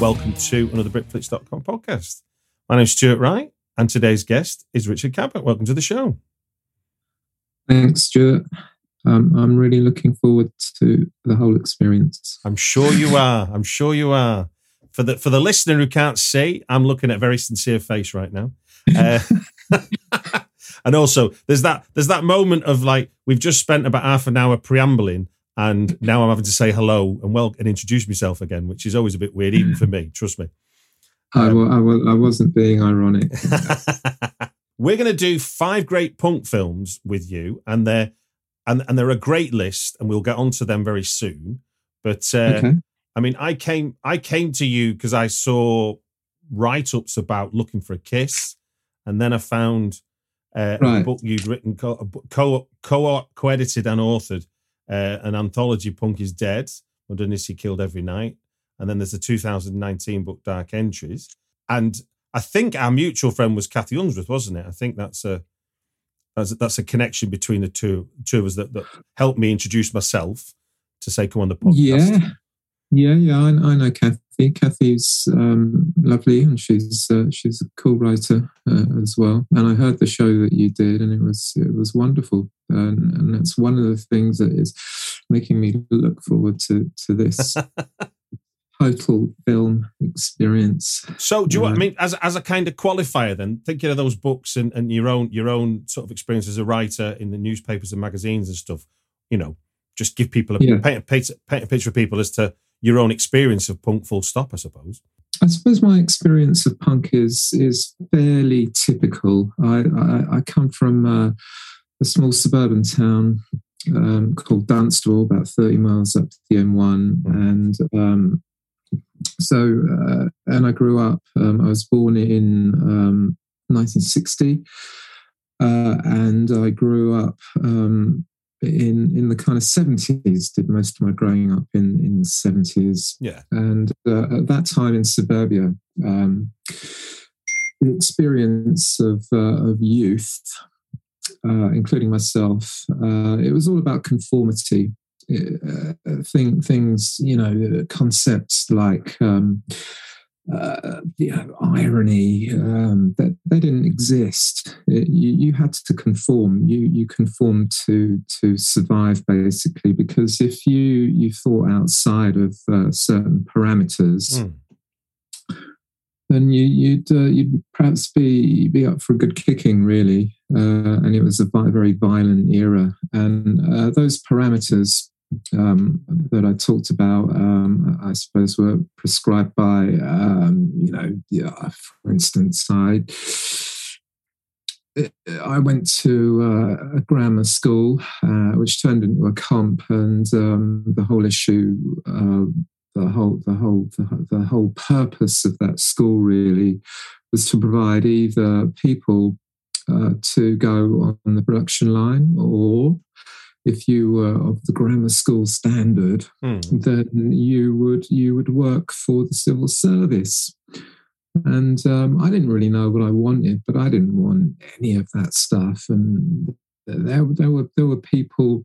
Welcome to another Britflicks.com podcast. My name's Stuart Wright, and today's guest is Richard Cabut. Welcome to the show. Thanks, Stuart. Um, I'm really looking forward to the whole experience. I'm sure you are. I'm sure you are. For the for the listener who can't see, I'm looking at a very sincere face right now. Uh, and also, there's that there's that moment of like we've just spent about half an hour preambling, and now I'm having to say hello and well and introduce myself again, which is always a bit weird, even for me. Trust me. I, wa- I, wasn't being ironic. We're going to do five great punk films with you, and they're and and they're a great list, and we'll get onto them very soon. But uh, Okay. I mean, I came I came to you because I saw write ups about looking for a kiss, and then I found uh, a book you'd written co co co co edited and authored uh, an anthology. Punk is dead. Modernity killed every night, and then there's the 2019 book Dark Entries, and I think our mutual friend was Cathi Unsworth, wasn't it? I think that's a that's, that's a connection between the two two of us that, that helped me introduce myself to say come on the podcast. Yeah, yeah, yeah. I, I know Cathi. Cathi's um, lovely, and she's uh, she's a cool writer uh, as well. And I heard the show that you did, and it was it was wonderful. And, and that's one of the things that is making me look forward to to this total film experience. So, do you? want I mean, as as a kind of qualifier, then thinking of those books and, and your own your own sort of experience as a writer in the newspapers and magazines and stuff. You know, just give people a Yeah. paint, paint, paint a picture of people as to your own experience of punk. Full stop, I suppose. I suppose my experience of punk is is fairly typical. I I, I come from uh, a small suburban town um, called Dunstable, about thirty miles up the M1, and um, so uh, and I grew up. Um, I was born in um, 1960, uh, and I grew up. Um, in in the kind of 70s did most of my growing up in in the 70s Yeah, and uh, at that time in suburbia, um, the experience of, uh, of youth, uh, including myself, uh, it was all about conformity. Uh, thing, things, you know, concepts like um, uh, you know, irony um, that they didn't exist. It- you, you had to conform. You you conformed to to survive basically because if you you thought outside of uh, certain parameters, Mm. then you, you'd uh, you'd perhaps be be up for a good kicking, really. Uh, and it was a very violent era, and uh, those parameters um, that I talked about, um, I suppose, were prescribed by um, you know, yeah, for instance, I. I went to uh, a grammar school, uh, which turned into a comp, and um, the whole issue uh, the whole the whole the, the whole purpose of that school really was to provide either people uh, to go on the production line or if you were of the grammar school standard Mm. then you would you would work for the civil service and um, I didn't really know what I wanted, but I didn't want any of that stuff. And there, there were there were people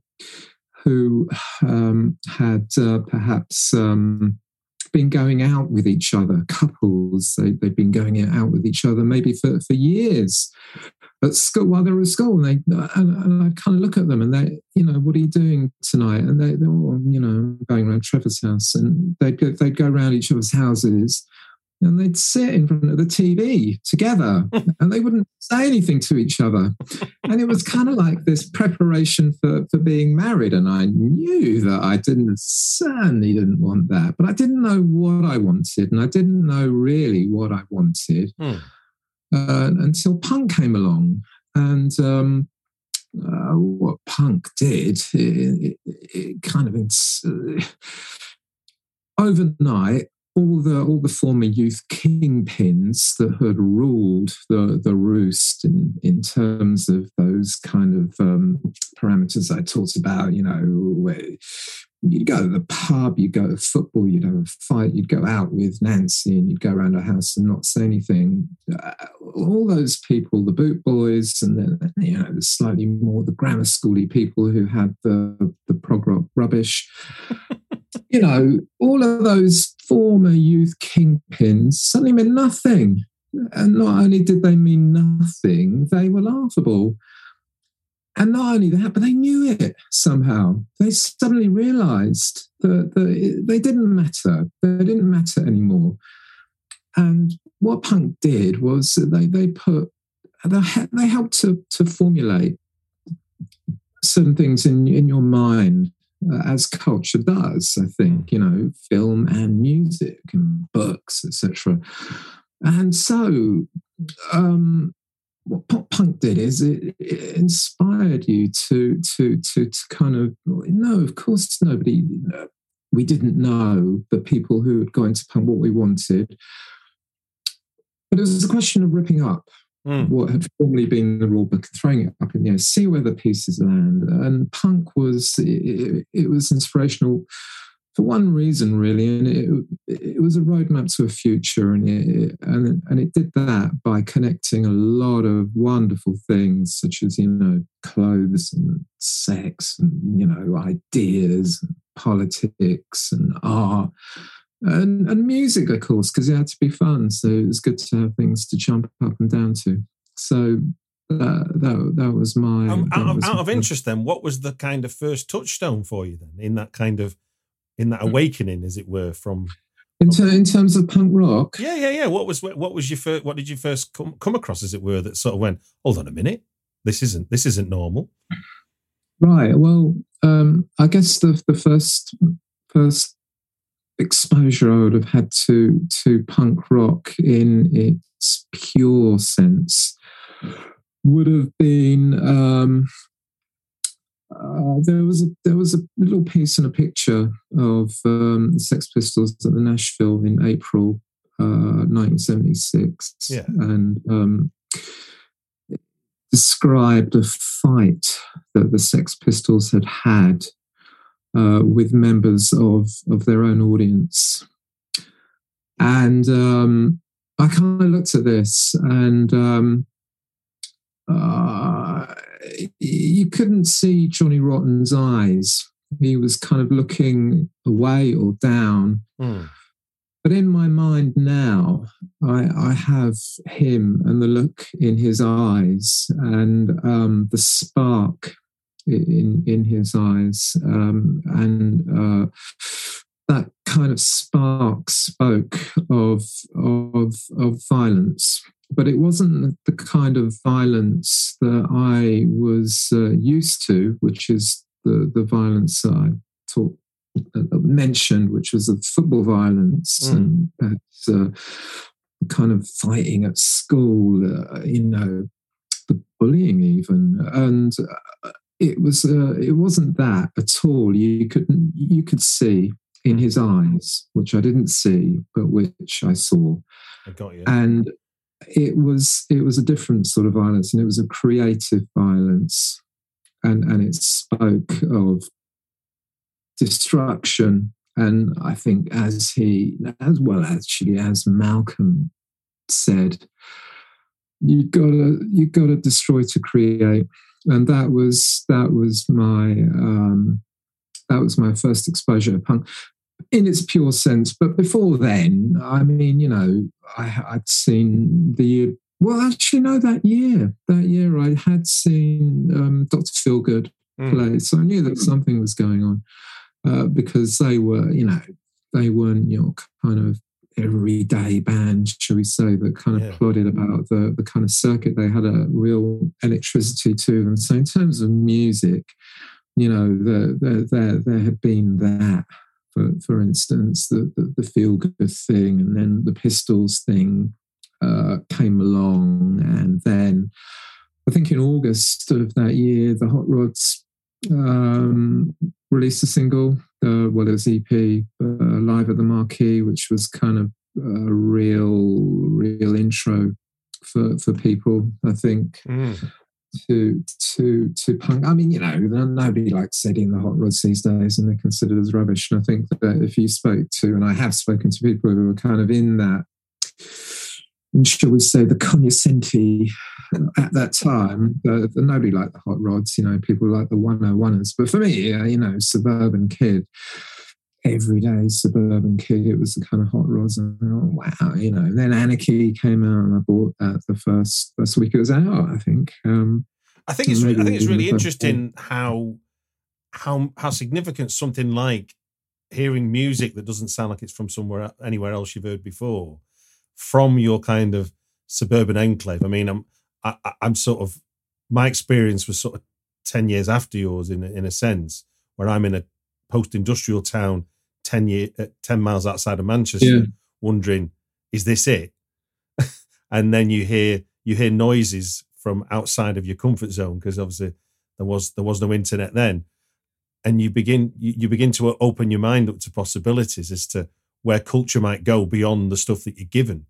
who um, had uh, perhaps um, been going out with each other, couples. They, they've been going out with each other maybe for, for years at school while they were at school. And, they, and, and I kind of look at them and they, you know, what are you doing tonight? And they, they're all, you know, going around Trevor's house and they'd go, they'd go around each other's houses and they'd sit in front of the TV together and they wouldn't say anything to each other. And it was kind of like this preparation for, for being married. And I knew that I didn't, certainly didn't want that, but I didn't know what I wanted. And I didn't know really what I wanted Hmm. uh, until punk came along. And um, uh, what punk did, it, it, it kind of ins- overnight, all the all the former youth kingpins that had ruled the the roost in in terms of those kind of um, parameters I talked about, you know, where you'd go to the pub, you'd go to football, you'd have a fight, you'd go out with Nancy, and you'd go around her house and not say anything. Uh, all those people, the boot boys, and then you know, the slightly more the grammar schooly people who had the the prog rock rubbish you know, all of those former youth kingpins suddenly meant nothing. And not only did they mean nothing, they were laughable. And not only that, but they knew it somehow. They suddenly realized that, that they didn't matter. They didn't matter anymore. And what punk did was they, they put, they helped to, to formulate certain things in, in your mind as culture does, I think, you know, film and music and books, etc. And so, um, what pop punk did is it, it inspired you to, to to to kind of no, of course, nobody. We didn't know the people who had gone into punk what we wanted, but it was a question of ripping up Mm. what had formerly been the rule book throwing it up in the air, see where the pieces land. And punk was it, it was inspirational for one reason, really, and it, it was a roadmap to a future, and it and and it did that by connecting a lot of wonderful things, such as you know clothes and sex, and you know ideas, and politics, and art and, and music, of course, because it had to be fun. So it was good to have things to jump up and down to. So that that, that was my. Um, out, of, was out my- of interest, then, what was the kind of first touchstone for you then in that kind of in that awakening, as it were, from in, ter- in terms of punk rock. yeah, yeah, yeah. What was what was your first? What did you first come, come across, as it were, that sort of went, hold on a minute, this isn't this isn't normal. Right. Well, um, I guess the the first first exposure I would have had to to punk rock in its pure sense would have been um, uh, there was a there was a little piece in a picture of um, the Sex Pistols at the Nashville in April uh, 1976, Yeah. and um, described a fight that the Sex Pistols had had uh, with members of of their own audience, and um, I kind of looked at this and. Um, uh, you couldn't see Johnny Rotten's eyes. He was kind of looking away or down. Mm. but in my mind now, I, I have him and the look in his eyes and um, the spark in in his eyes, um, and uh, that kind of spark spoke of of of violence. But it wasn't the kind of violence that I was uh, used to, which is the the violence I taught uh, mentioned, which was of football violence Mm. and perhaps uh, kind of fighting at school, uh, you know, the bullying even, and uh, it was uh, it wasn't that at all. You could you could see in his eyes, which I didn't see, but which I saw, I got you. and it was it was a different sort of violence, and it was a creative violence, and and it spoke of destruction. And I think, as he, as well, actually, as Malcolm said, you gotta you gotta destroy to create, and that was that was my um, that was my first exposure to punk in its pure sense. But before then, I mean, you know, I, I'd seen the well, actually, no, that year, that year, I had seen um, Doctor Feelgood Mm. play, so I knew that something was going on uh, because they were, you know, they weren't your kind of everyday band, shall we say, that kind of Yeah. plodded about the the kind of circuit. They had a real electricity to them. So in terms of music, you know, there there there, there had been that. For, for instance, the, the, the feel good thing, and then the Pistols thing uh, came along, and then I think in August of that year, the Hot Rods um, released a single, uh, well, it was EP, uh, live at the Marquee, which was kind of a real, real intro for for people. I think Mm. to to to punk. I mean, you know, nobody likes Eddie and the Hot Rods these days, and they're considered as rubbish. And I think that if you spoke to, and I have spoken to people who were kind of in that, shall we say, the cognoscenti at that time, the, the, nobody liked the Hot Rods. You know, people like the 101ers. But for me, uh, you know, suburban kid. Everyday suburban kid, it was the kind of hot rods, and oh, wow, you know. And then Anarchy came out, and I bought that the first first week it was out. I think, um, I think it's I think it's really interesting how how how significant something like hearing music that doesn't sound like it's from somewhere anywhere else you've heard before from your kind of suburban enclave. I mean, I'm I, I- I'm sort of my experience was sort of ten years after yours in a, in a sense, where I'm in a post-industrial town ten year uh, ten miles outside of Manchester, Yeah. wondering is this it? and then you hear you hear noises from outside of your comfort zone because obviously there was there was no internet then and you begin you begin to open your mind up to possibilities as to where culture might go beyond the stuff that you're given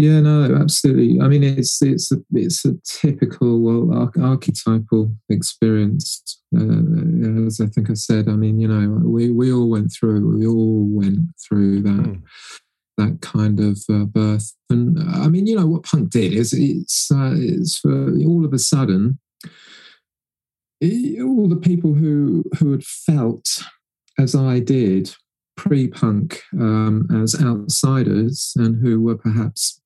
Yeah, no, absolutely. I mean, it's it's a, it's a typical well arch- archetypal experience. Uh, as I think I said, I mean, you know, we we all went through we all went through that Mm. that kind of uh, birth. And I mean, you know, what punk did is it's uh, it's for all of a sudden, all the people who who had felt as I did pre-punk um, as outsiders and who were perhaps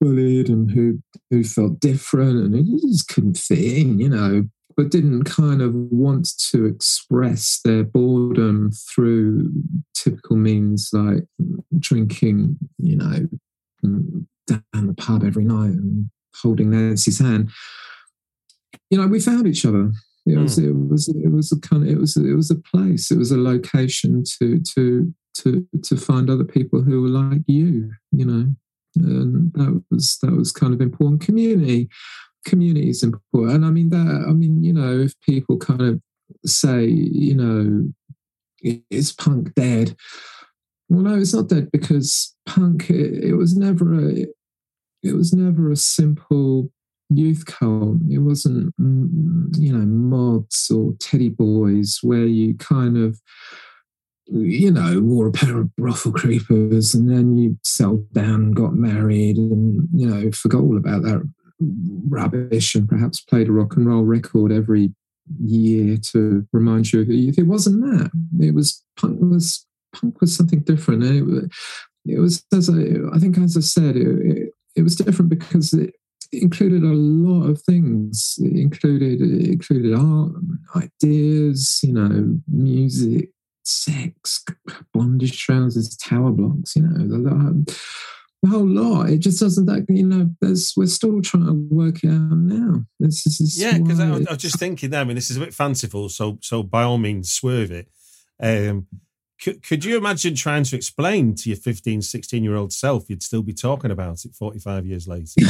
bullied and who who felt different and just couldn't fit in, you know, but didn't kind of want to express their boredom through typical means like drinking, you know, down the pub every night and holding Nancy's hand. You know, we found each other. It was hmm. it was it was a kind of it was it was a place. It was a location to to to to find other people who were like you. You know, and that was that was kind of important. Community community is important, and I mean that. I mean, you know, if people kind of say, you know, is punk dead? Well, no, it's not dead because punk. It, it was never a. It was never a simple youth cult. It wasn't, mm, you know, mods or teddy boys where you kind of, you know, wore a pair of brothel creepers and then you settled down and got married and, you know, forgot all about that rubbish and perhaps played a rock and roll record every year to remind you of your youth. It wasn't that. It was punk was punk was something different. And it, it was, as I, I think, as I said, it, it, it was different because it included a lot of things. It included it included art, ideas, you know, music, sex, bondage trousers, tower blocks, you know, the, whole lot. It just doesn't that you know. There's we're still trying to work it out now. This is this is Yeah, because I, was- I was just thinking. I mean, this is a bit fanciful, so so by all means, swerve it. Um, could, could you imagine trying to explain to your 15, 16 year old self you'd still be talking about it 45 years later?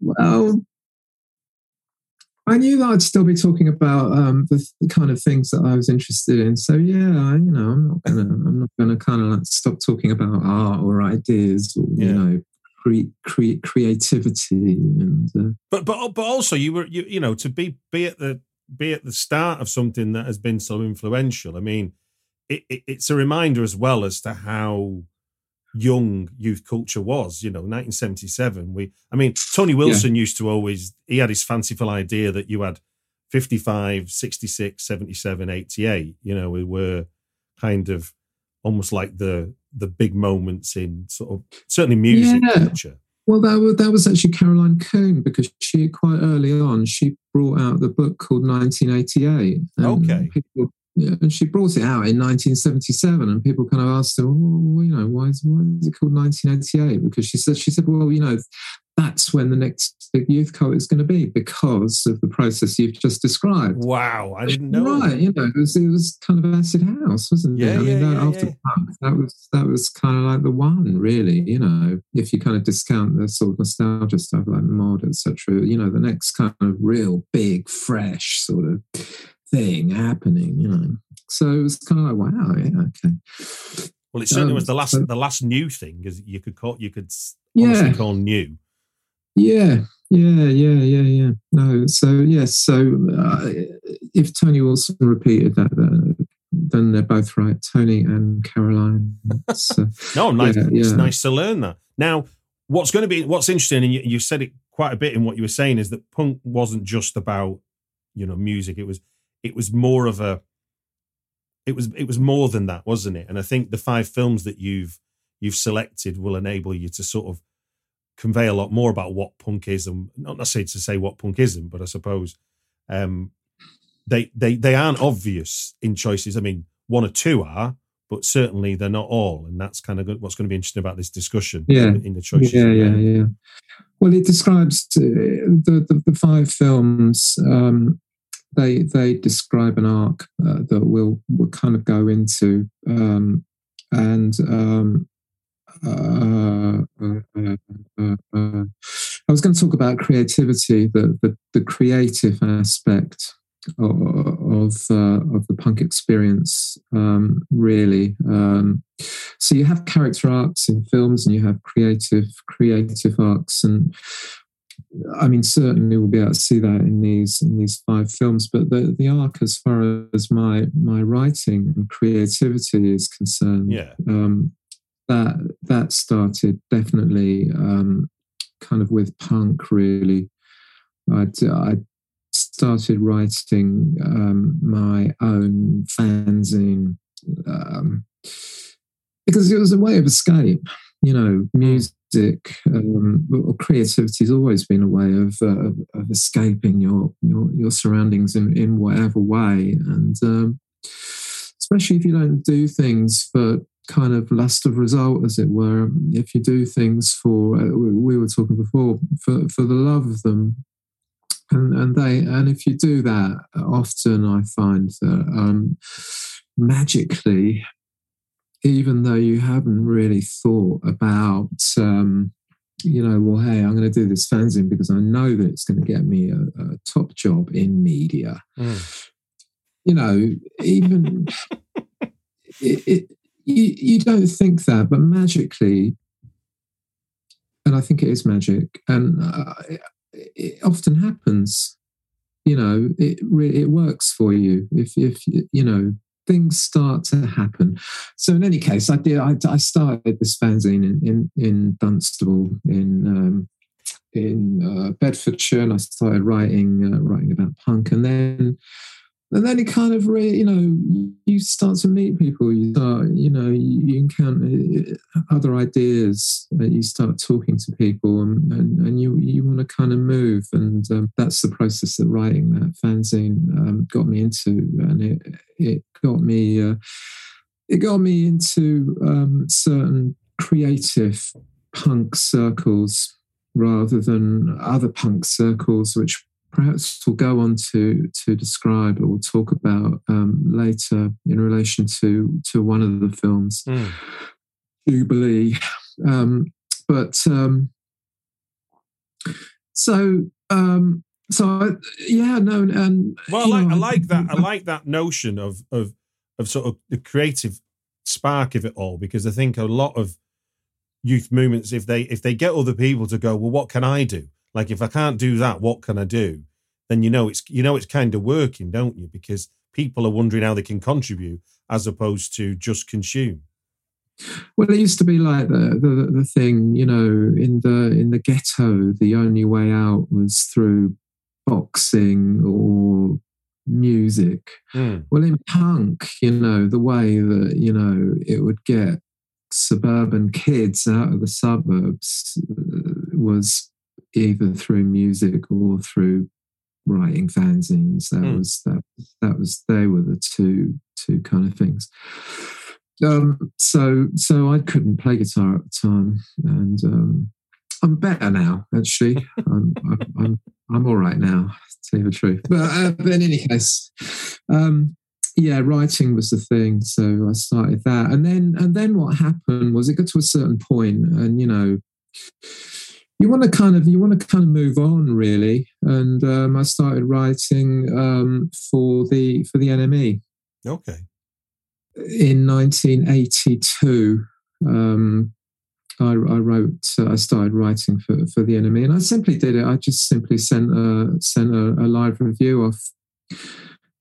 well, I knew that I'd still be talking about um, the, the kind of things that I was interested in. So yeah, I, you know, I'm not gonna, I'm not gonna kind of like stop talking about art or ideas or Yeah. you know, cre- cre- creativity and uh, But but but also you were you you know to be be at the be at the start of something that has been so influential. I mean, it, it, it's a reminder as well as to how young youth culture was. You know, 1977. We, I mean, Tony Wilson used to always he had his fanciful idea that you had 55, 66, 77, 88. You know, we were kind of almost like the the big moments in sort of certainly music Yeah. culture. Well, that was, that was actually Caroline Coon because she quite early on she brought out the book called 1988. and Okay. People, yeah, and she brought it out in 1977, and people kind of asked her, well, you know, why is, why is it called 1988? Because she said, she said, well, you know, that's when the next big youth cult is going to be because of the process you've just described. Wow, I didn't know. Right, you know, it was, it was kind of acid house, wasn't Yeah, it? I mean, yeah, that, yeah, after yeah. punk, that was that was kind of like the one, really. You know, if you kind of discount the sort of nostalgia stuff like mod, etc. You know, the next kind of real big, fresh sort of thing happening. You know, so it was kind of like, wow, yeah, okay, Well, it certainly Um, was the last so- the last new thing, as you could call you could honestly yeah, call new. Yeah, yeah, yeah, yeah, yeah. No, so yes, so uh, if Tony Wilson repeated that, uh, then they're both right. Tony and Caroline. It's, uh, No, nice. Yeah, It's yeah. nice to learn that. Now, what's going to be what's interesting, and you, you said it quite a bit in what you were saying, is that punk wasn't just about you know music. It was it was more of a it was it was more than that, wasn't it? And I think the five films that you've you've selected will enable you to sort of convey a lot more about what punk is, and not necessarily to say what punk isn't, but I suppose um, they they they aren't obvious in choices. I mean, one or two are, but certainly they're not all, and that's kind of good, what's going to be interesting about this discussion. Yeah. in, in the choices. yeah, yeah, yeah. Well, it describes uh, the, the the five films. Um, they they describe an arc uh, that we'll we'll kind of go into, um, and um, I was going to talk about creativity, the the, the creative aspect of of, uh, of the punk experience, um, really. Um, so you have character arcs in films, and you have creative creative arcs, and I mean certainly we'll be able to see that in these in these five films. But the the arc, as far as my my writing and creativity is concerned, Yeah. um, that that started definitely um, kind of with punk. Really, I I started writing um, my own fanzine um, because it was a way of escape. You know, music um, or creativity has always been a way of, uh, of, escaping your, your your surroundings in, in whatever way, and um, especially if you don't do things for kind of lust of result, as it were. If you do things for, uh, we, we were talking before, for for the love of them, and and they and if you do that, often I find that um, magically, even though you haven't really thought about. Um, you know, well, hey, I'm going to do this fanzine because I know that it's going to get me a, a top job in media Mm. you know, even it, it, you, you don't think that, but magically, and I think it is magic, and uh, it, it often happens. You know, it it works for you if if you know things start to happen. So in any case, I did. I, I started this fanzine in in, in Dunstable in. Um, in uh, Bedfordshire, and I started writing uh, writing about punk, and then and then it kind of re, you know you start to meet people. You start you know you encounter other ideas you start talking to people and, and, and you you want to kind of move. And um, that's the process that writing that fanzine um, got me into. And it it got me uh, it got me into um, certain creative punk circles rather than other punk circles which perhaps we'll go on to to describe or talk about um, later in relation to to one of the films, Mm. Jubilee. Um, but um, so um, so I, yeah, no, and Well, I like, know, I like that. I like that notion of of of sort of the creative spark of it all because I think a lot of youth movements, if they if they get other people to go, well, what can I do? Like if I can't do that, what can I do? Then you know it's you know it's kind of working, don't you? Because people are wondering how they can contribute as opposed to just consume. Well, it used to be like the, the the thing, you know, in the in the ghetto, the only way out was through boxing or music. Mm. Well, in punk, you know, the way that you know it would get suburban kids out of the suburbs uh, was either through music or through writing fanzines. That Hmm. was that. That was they were the two two kind of things. Um, so so I couldn't play guitar at the time, and um, I'm better now. Actually, I'm I'm, I'm, I'm all right now. To tell you the truth, but, uh, but in any case, um, yeah, writing was the thing. So I started that, and then and then what happened was it got to a certain point, and you know, you want to kind of you want to kind of move on, really. And um, I started writing um, for the for the NME Okay. in 1982. Um, I, I wrote. Uh, I started writing for, for the nme and I simply did it. I just simply sent a sent a, a live review off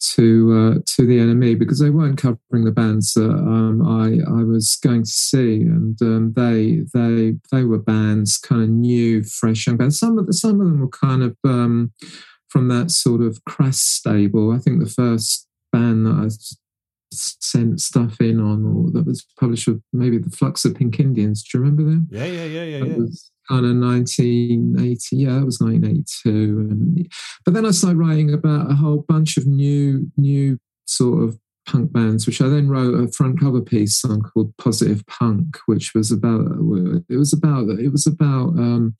to uh, to the NME because they weren't covering the bands that um, I I was going to see, and um, they they they were bands kind of new, fresh young bands. Some of the, some of them were kind of um, from that sort of Crass stable. I think the first band that I sent stuff in on, or that was published with maybe the Flux of Pink Indians. Do you remember them? Yeah, yeah, yeah, yeah, That yeah. was kind of 1980. Yeah, it was 1982. And, but then I started writing about a whole bunch of new, new sort of punk bands, which I then wrote a front cover piece on called Positive Punk, which was about it was about it was about um,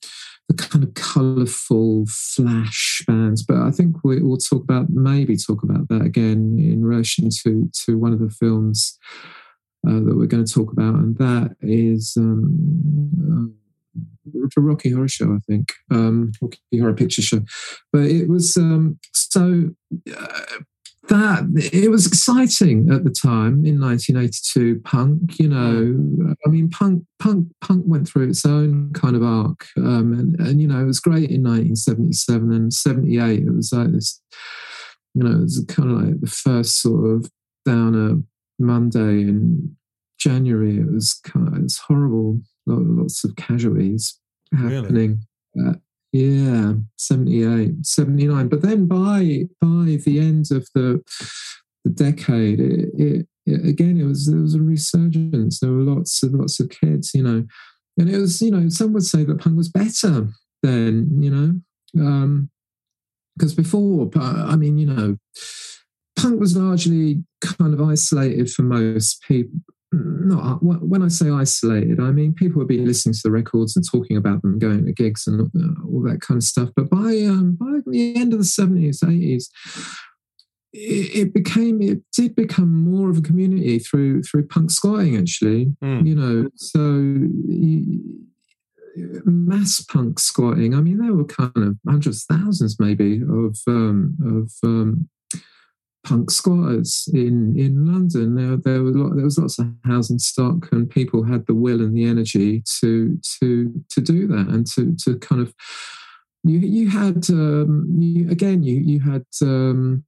the kind of colourful flash bands. But I think we, we'll talk about maybe talk about that again in relation to to one of the films uh, that we're going to talk about, and that is um, for Rocky Horror Show, I think, um, Rocky Horror Picture Show. But it was um, so uh, that it was exciting at the time in 1982. Punk, you know, I mean, punk, punk, punk went through its own kind of arc, um, and, and you know, it was great in 1977 and 78. It was like this, you know, it was kind of like the first sort of downer Monday in January. It was kind of, it's horrible. Lo- Lots of casualties Really? happening. Uh, yeah, 78, 79. But then by by the end of the the decade, it, it, it again it was there was a resurgence. There were lots of lots of kids, you know, and it was you know some would say that punk was better then, you know, because before, I mean, you know, punk was largely kind of isolated for most people. Not when I say isolated, I mean people would be listening to the records and talking about them, going to gigs and uh, all that kind of stuff. But by um, by the end of the seventies, eighties, it, it became it did become more of a community through through punk squatting. Actually, Mm. you know, so mass punk squatting. I mean, there were kind of hundreds, thousands, maybe of um, of um, punk squatters in in London. There, there was lot, there was lots of housing stock, and people had the will and the energy to to to do that, and to to kind of you you had um, you, again you you had. Um,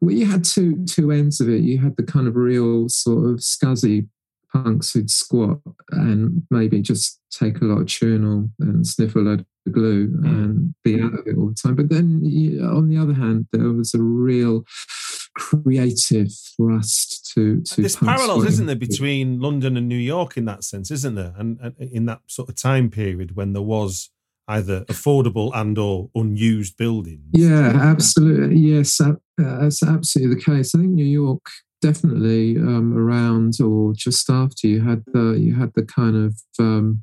well, you had two two ends of it. You had the kind of real sort of scuzzy punks who'd squat and maybe just take a lot of Tuinal and sniff a load of glue and be out of it all the time. But then, you, on the other hand, there was a real creative thrust to to. There's parallels, isn't there, between London and New York in that sense, isn't there? And, and in that sort of time period when there was either affordable and or unused buildings. Yeah, absolutely. Yes, that- uh, that's absolutely the case. I think New York definitely um, around or just after you had the you had the kind of um,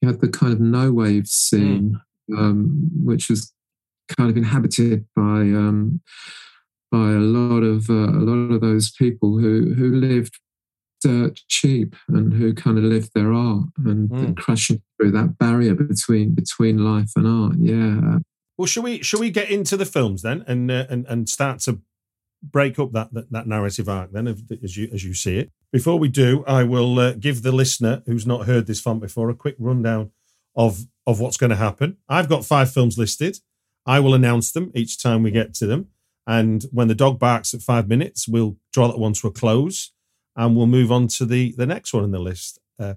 you had the kind of no wave scene, um, which was kind of inhabited by um, by a lot of uh, a lot of those people who who lived dirt cheap and who kind of lived their art and, Mm. and crashing through that barrier between between life and art. Yeah, Well, shall we shall we get into the films then, and uh, and and start to break up that that, that narrative arc then, as you as you see it. Before we do, I will uh, give the listener who's not heard this font before a quick rundown of of what's going to happen. I've got five films listed. I will announce them each time we get to them, and when the dog barks at five minutes, we'll draw that one to a close, and we'll move on to the the next one in the list. Uh,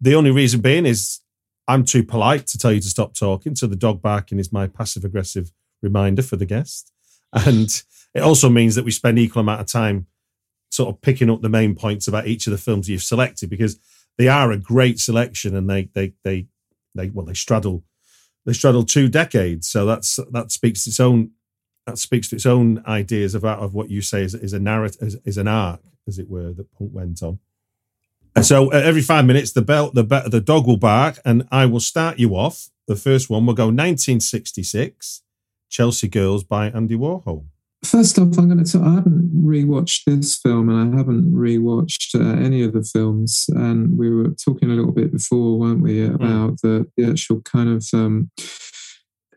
the only reason being is I'm too polite to tell you to stop talking. So the dog barking is my passive aggressive reminder for the guest. And it also means that we spend equal amount of time sort of picking up the main points about each of the films you've selected because they are a great selection and they they they they well they straddle they straddle two decades. So that's that speaks its own that speaks to its own ideas about of what you say is, is a narrative is, is an arc, as it were, that Punk went on. And so uh, every five minutes, the bell, the be- the dog will bark, and I will start you off. The first one will go 1966, Chelsea Girls by Andy Warhol. First off, I'm going to tell I haven't rewatched this film and I haven't rewatched uh, any of the films. And we were talking a little bit before, weren't we, about the, the actual kind of um,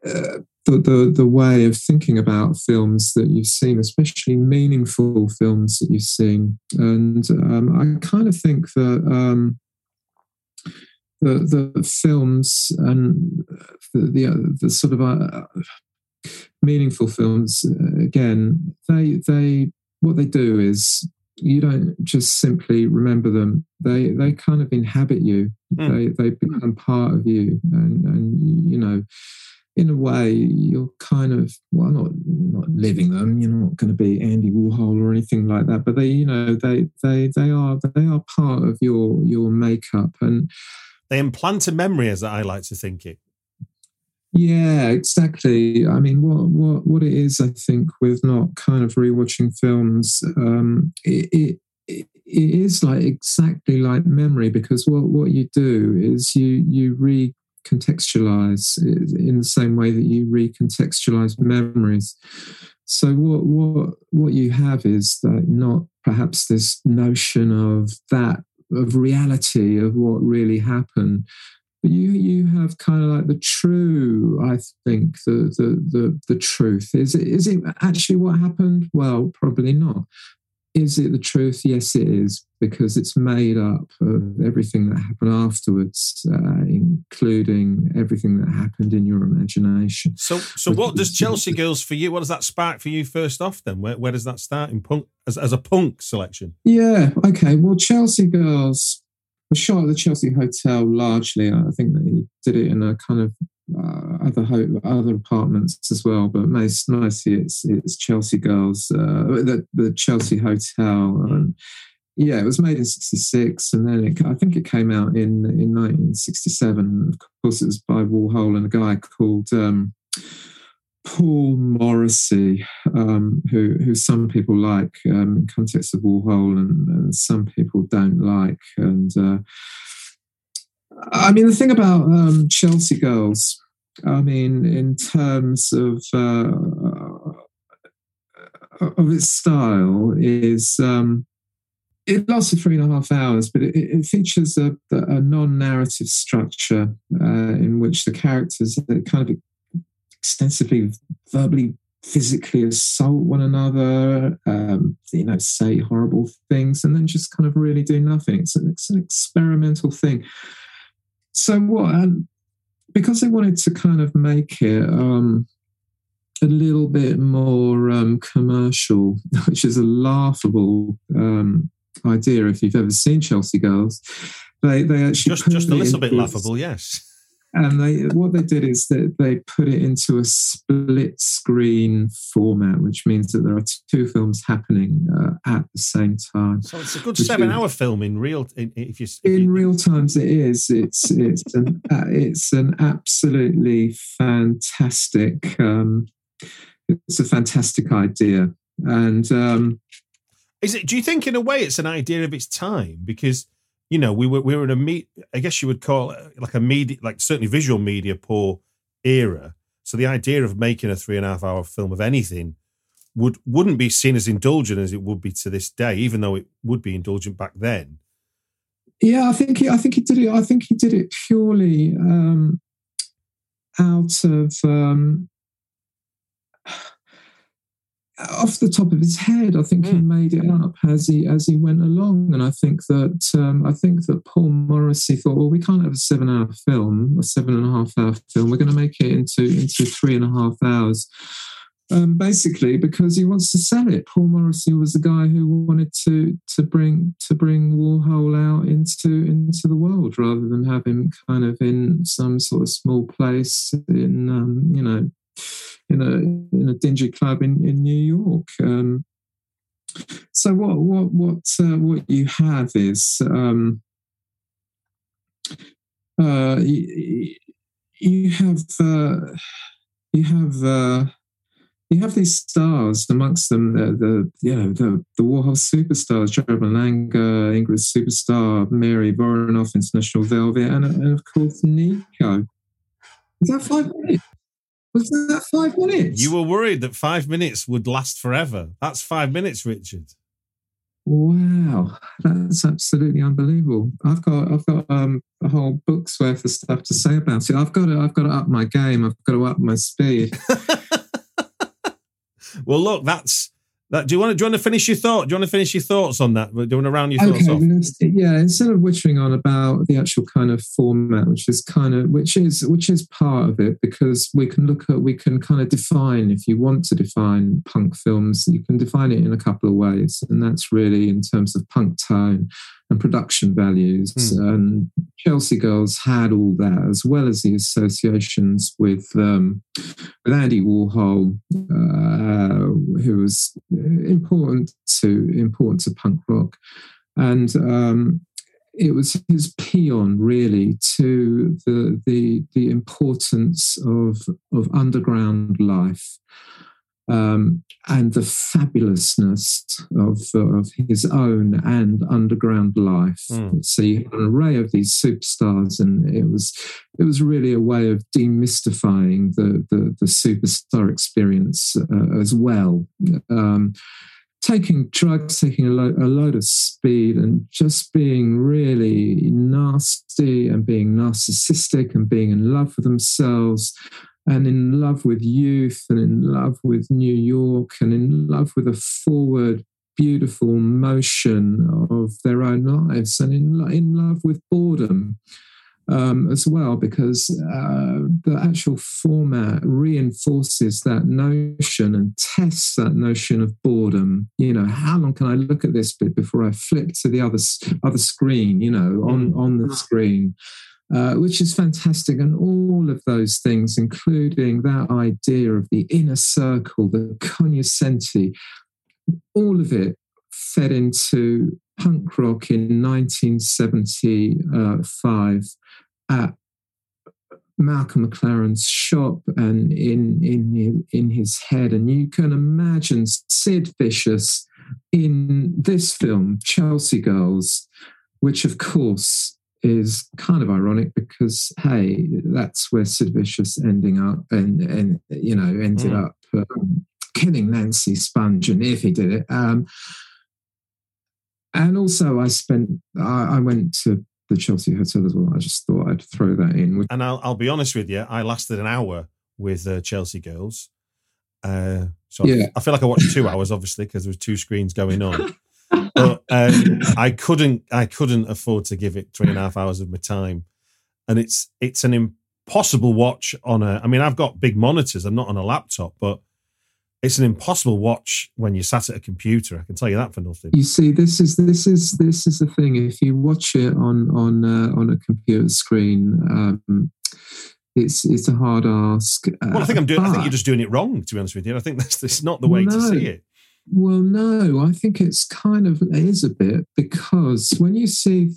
uh, the, the the way of thinking about films that you've seen, especially meaningful films that you've seen. And um, I kind of think that. Um, the, the films and the the, the sort of uh, meaningful films uh, again they they what they do is you don't just simply remember them they they kind of inhabit you Mm. they they become part of you and and you know in a way you're kind of well not not living them you're not going to be andy warhol or anything like that but they you know they they they are they are part of your your makeup and They implant a memory, as I like to think it. Yeah, exactly. I mean, what what what it is, I think, with not kind of rewatching films, um, it, it it is like exactly like memory because what what you do is you you recontextualize in the same way that you recontextualize memories. So what what what you have is that not perhaps this notion of that of reality of what really happened but you you have kind of like the true i think the the the, the truth. Is it is it actually what happened? Well probably not is it the truth yes it is because it's made up of everything that happened afterwards uh, including everything that happened in your imagination So, so what does Chelsea Girls for you? What does that spark for you first off? Then, where, where does that start in punk as, as a punk selection? Yeah. Okay. Well, Chelsea Girls was shot at the Chelsea Hotel largely. I think they did it in a kind of uh, other ho- other apartments as well, but most mostly it's it's Chelsea Girls, uh, the the Chelsea Hotel. And yeah, it was made in '66, and then it, I think it came out in in 1967. Of course, it was by Warhol and a guy called. Um, Paul Morrissey, um, who who some people like um, in context of Warhol, and, and some people don't like. And uh, I mean, the thing about um, Chelsea Girls, I mean, in terms of uh, of its style, is um, it lasted three and a half hours, but it, it features a, a non-narrative structure uh, in which the characters kind of extensively verbally physically assault one another um, you know say horrible things and then just kind of really do nothing. It's an, it's an experimental thing so what and because they wanted to kind of make it um, a little bit more um, commercial which is a laughable um, idea if you've ever seen chelsea girls they they actually Just, just a little bit laughable, yes. And they what they did is that they put it into a split screen format, which means that there are two films happening uh, at the same time. So it's a good seven-hour film in real. In, if you, if In you- real times, it is. It's it's an uh, it's an absolutely fantastic. Um, it's a fantastic idea, and um, Is it? Do you think, in a way, it's an idea of its time? Because you know, we were we were in a meet. I guess you would call it like a media, like certainly visual media poor era. So the idea of making a three and a half hour film of anything would wouldn't be seen as indulgent as it would be to this day, even though it would be indulgent back then. Yeah, I think he, I think he did it. I think he did it purely um, out of um, off the top of his head. I think he Mm. made it up as he as he went along, and I think that um, I think that Paul Morrissey thought, well, we can't have a seven-hour film, a seven and a half hour film. We're going to make it into into three and a half hours. Um, basically, because he wants to sell it. Paul Morrissey was the guy who wanted to to bring to bring Warhol out into into the world rather than have him kind of in some sort of small place in um, you know in a in a dingy club in in New York. Um, so what what what uh, what you have is um, uh, you, you have uh, you have uh, you have these stars amongst them the, the you know the the Warhol superstars Joe Malanga, Ingrid Superstar, Mary Woronov, International Velvet, and, and of course Nico. Was that five minutes? Was that five minutes? You were worried that five minutes would last forever. That's five minutes, Richard. Wow, that's absolutely unbelievable. I've got I've got um, a whole book's worth of stuff to say about it. I've got to I've got to up my game. I've got to up my speed. Well, look, that's that. Do you want to? Do you want to finish your thought? Do you want to finish your thoughts on that? Do you want to round your thoughts Okay, off? yeah. Instead of wittering on about the actual kind of format, which is kind of which is which is part of it, because we can look at we can kind of define if you want to define punk films, you can define it in a couple of ways, and that's really in terms of punk tone and production values. Hmm. And Chelsea Girls had all that, as well as the associations with um, with Andy Warhol, uh, who was important to important to punk rock, and um, it was his paean really to the the the importance of of underground life. Um, and the fabulousness of, of his own and underground life. Mm. So you had an array of these superstars, and it was it was really a way of demystifying the the, the superstar experience uh, as well. Um, taking drugs, taking a, lo- a load of speed, and just being really nasty and being narcissistic and being in love with themselves and in love with youth and in love with New York and in love with a forward, beautiful motion of their own lives and in, in love with boredom um, as well, because uh, the actual format reinforces that notion and tests that notion of boredom. You know, how long can I look at this bit before I flip to the other other screen? You know, on on the screen. Uh, which is fantastic, and all of those things, including that idea of the inner circle, the cognoscenti, all of it fed into punk rock in 1975 at Malcolm McLaren's shop and in in in his head, and you can imagine Sid Vicious in this film, Chelsea Girls, which of course is kind of ironic because hey, that's where Sid Vicious ending up and and you know ended Mm. up um, killing Nancy Spungen, and if he did it. Um, and also, I spent I, I went to the Chelsea Hotel as well. I just thought I'd throw that in. And I'll, I'll be honest with you, I lasted an hour with uh, Chelsea Girls. Uh, so Yeah. I feel like I watched two hours, obviously, because there was two screens going on. but um, I couldn't, I couldn't afford to give it three and a half hours of my time, and it's it's an impossible watch on a. I mean, I've got big monitors. I'm not on a laptop, but it's an impossible watch when you're sat at a computer. I can tell you that for nothing. You see, this is this is this is the thing. If you watch it on on uh, on a computer screen, um, it's it's a hard ask. Well, I think I'm doing. I think you're just doing it wrong. To be honest with you, I think that's, that's not the way to see it. Well, no, I think it's kind of it is a bit because when you see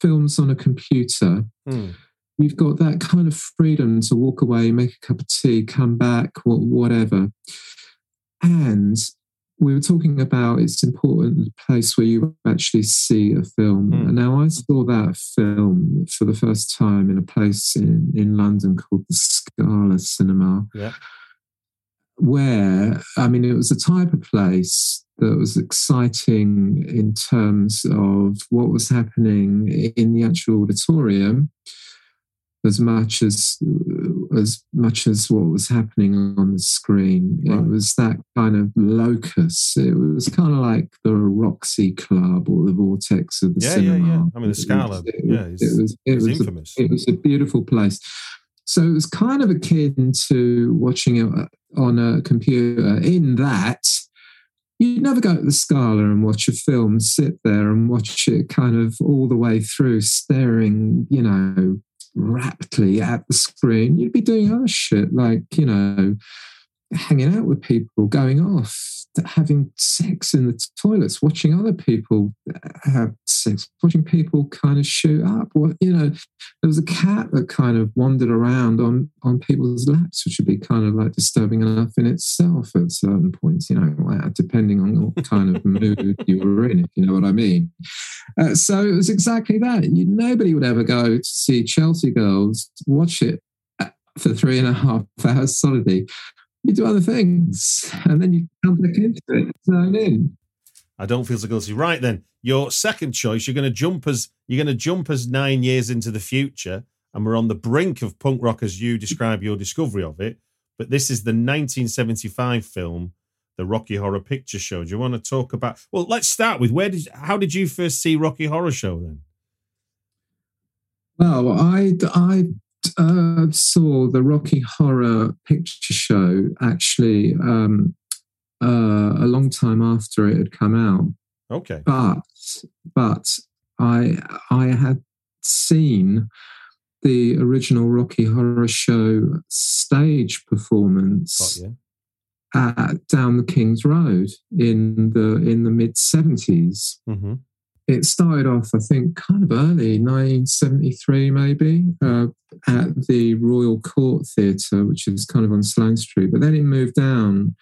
films on a computer, Hmm. you've got that kind of freedom to walk away, make a cup of tea, come back, whatever. And we were talking about it's important the place where you actually see a film. Hmm. And now I saw that film for the first time in a place in, in London called the Scala Cinema Yeah. Where I mean, it was a type of place that was exciting in terms of what was happening in the actual auditorium, as much as as much as what was happening on the screen. Right. It was that kind of locus. It was kind of like the Roxy Club or the Vortex of the Yeah, yeah, cinema. yeah. I mean, the It was- Scala, It, yeah, was- it's- it was. It It's was a it was a beautiful place. So it was kind of akin to watching it uh, on a computer in that you'd never go to the Scala and watch a film, sit there and watch it kind of all the way through, staring, you know, raptly at the screen. You'd be doing other shit like, you know, hanging out with people, going off, having sex in the toilets, watching other people have sex, watching people kind of shoot up. Well, you know, there was a cat that kind of wandered around on on people's laps, which would be kind of like disturbing enough in itself at certain points. You know, like, depending on what kind of mood you were in, if you know what I mean. Uh, so it was exactly that. You, nobody would ever go to see Chelsea Girls, watch it uh, for three and a half hours solidly. You do other things, and then you come back into it, zone in. I don't feel so guilty. Right then, your second choice. You're going to jump us. You're going to jump us nine years into the future, and we're on the brink of punk rock as you describe your discovery of it. But this is the 1975 film, The Rocky Horror Picture Show. Do you want to talk about? Well, let's start with where did how did you first see Rocky Horror Show then? Well, I I uh, saw the Rocky Horror Picture Show actually um, uh, a long time after it had come out, Okay. but but I I had seen the original Rocky Horror Show stage performance at down the King's Road in the in the mid seventies hmm it started off, I think, kind of early, 1973 maybe, uh, at the Royal Court Theatre, which is kind of on Sloane Street. But then it moved down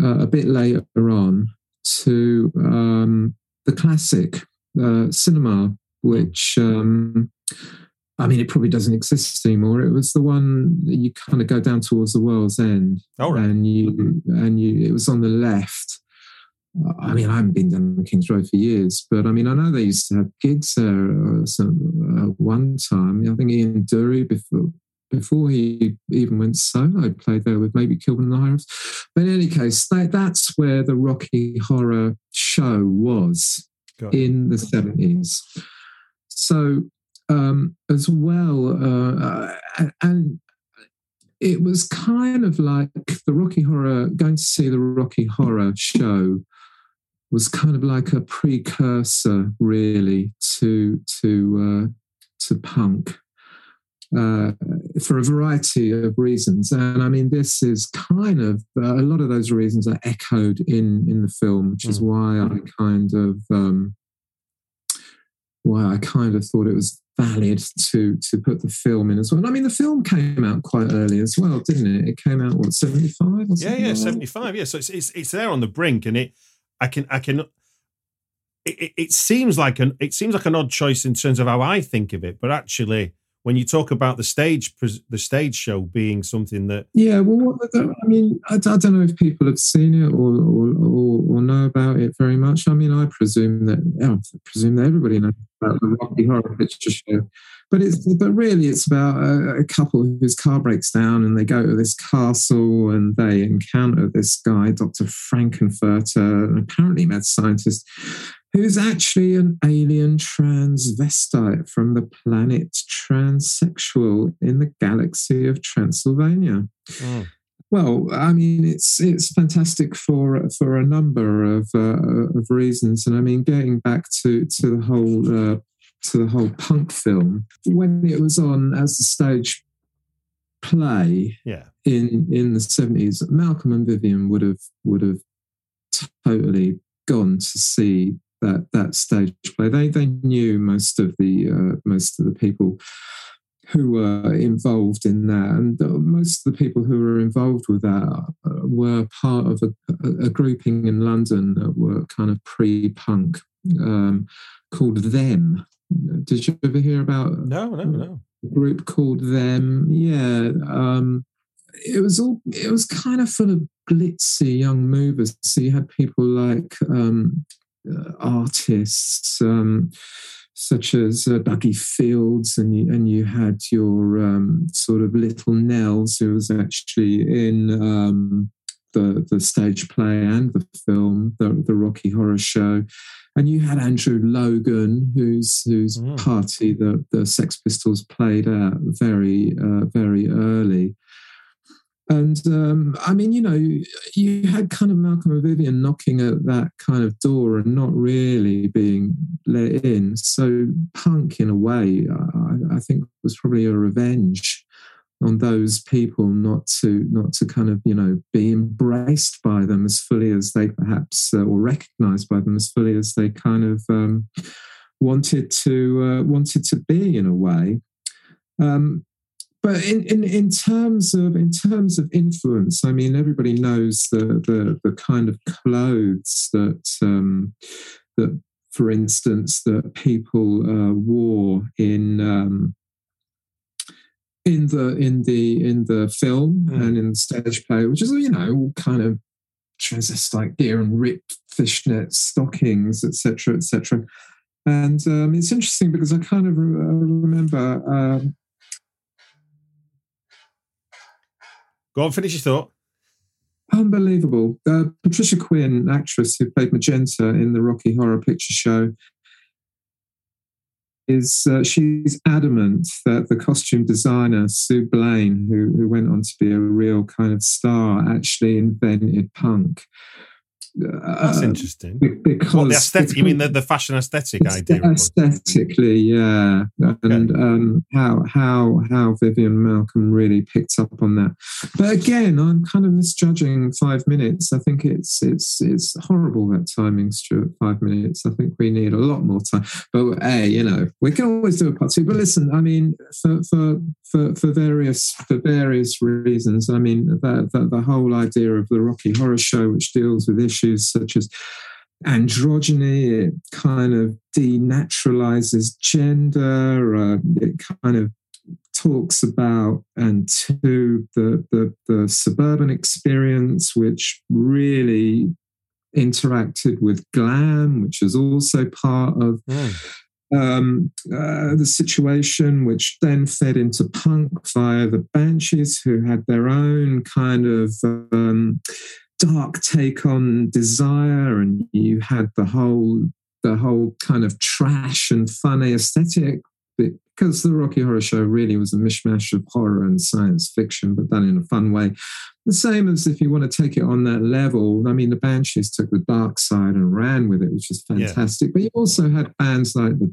uh, a bit later on to um, the classic uh, cinema, which. Um, I mean, it probably doesn't exist anymore. It was the one that you kind of go down towards the world's end, right. and you and you. It was on the left. I mean, I haven't been down the King's Road for years, but I mean, I know they used to have gigs there uh, some, uh, one time. I think Ian Dury before before he even went solo played there with maybe Kilburn and the High Roads. But in any case, that, that's where the Rocky Horror Show was in the seventies. So um, as well, uh, and it was kind of like the Rocky Horror. Going to see the Rocky Horror show was kind of like a precursor, really, to to uh, to punk. Uh, for a variety of reasons, and I mean, this is kind of uh, a lot of those reasons are echoed in in the film, which is why I kind of um, why I kind of thought it was valid to to put the film in as well. And I mean, the film came out quite early as well, didn't it? It came out what seventy five Yeah, yeah, like seventy five. Yeah, so it's, it's it's there on the brink, and it, I can, I can. It, it, seems like an it seems like an odd choice in terms of how I think of it, but actually, when you talk about the stage the stage show being something that Yeah, well, what, I mean, I, I don't know if people have seen it or, or, or, or know about it very much. I mean, I presume that I presume that everybody knows about the Rocky Horror Picture Show, but it's but really it's about a, a couple whose car breaks down and they go to this castle and they encounter this guy, Doctor Frank-N-Furter, an apparently mad scientist. Who's actually an alien transvestite from the planet Transsexual in the galaxy of Transylvania? mm, Well, I mean, it's it's fantastic for for a number of uh, of reasons, and I mean, getting back to to the whole uh, to the whole punk film when it was on as a stage play Yeah. in in the seventies, Malcolm and Vivienne would have would have totally gone to see that that stage play. They they knew most of the uh, most of the people who were involved in that, and most of the people who were involved with that uh, were part of a, a, a grouping in London that were kind of pre-punk um, called Them. Did you ever hear about No, no, no. group called them yeah um it was all it was kind of full of glitzy young movers so you had people like um uh, artists um such as uh, Duggie Fields, and you, and you had your um, sort of Little Nels, who was actually in um, the the stage play and the film, the, the Rocky Horror Show, and you had Andrew Logan, whose whose Mm. party the the Sex Pistols played at very uh, very early. And um, I mean, you know, you had kind of Malcolm and Vivienne knocking at that kind of door and not really being let in. So punk, in a way, I, I think was probably a revenge on those people not to not to kind of you know be embraced by them as fully as they perhaps uh, or recognized by them as fully as they kind of um, wanted to uh, wanted to be in a way. Um, but in, in, in terms of in terms of influence, I mean, everybody knows the the, the kind of clothes that um, that, for instance, that people uh, wore in um, in the in the in the film Mm. and in the stage play, which is you know all kind of transvestite gear and ripped fishnet stockings, etc., etc. And um, it's interesting because I kind of re- uh, remember. Um, Go on, finish your thought. Unbelievable. Uh, Patricia Quinn, actress who played Magenta in the Rocky Horror Picture Show, is uh, she's adamant that the costume designer Sue Blane, who who went on to be a real kind of star, actually invented punk. That's Uh, interesting. Because What the aesthetic? You mean the, the fashion aesthetic idea? aesthetically, yeah, and um, how how how Vivienne Malcolm really picked up on that. But again, I'm kind of misjudging five minutes. I think it's it's it's horrible that timing, Stuart. Five minutes. I think we need a lot more time. But hey, you know, we can always do a part two. But listen, I mean, for for for, for various for various reasons, I mean, the, the the whole idea of the Rocky Horror Show, which deals with issues such as androgyny, it kind of denaturalizes gender, uh, it kind of talks about and to the, the the suburban experience, which really interacted with glam, which is also part of Mm. um, uh, the situation, which then fed into punk via the Banshees, who had their own kind of um, dark take on desire, and you had the whole the whole kind of trash and funny aesthetic. Because the Rocky Horror Show really was a mishmash of horror and science fiction, but done in a fun way. The same as if you want to take it on that level. I mean, the Banshees took the dark side and ran with it, which is Yeah. fantastic. But you also had bands like the.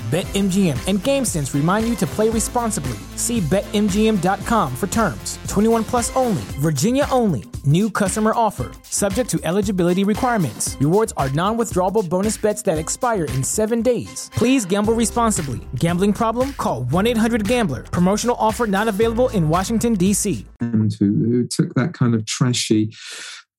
BetMGM and GameSense remind you to play responsibly. See BetMGM.com for terms. 21 plus only, Virginia only. New customer offer. Subject to eligibility requirements. Rewards are non withdrawable bonus bets that expire in seven days. Please gamble responsibly. Gambling problem? Call 1 800 Gambler. Promotional offer not available in Washington, D.C. And who, who took that kind of trashy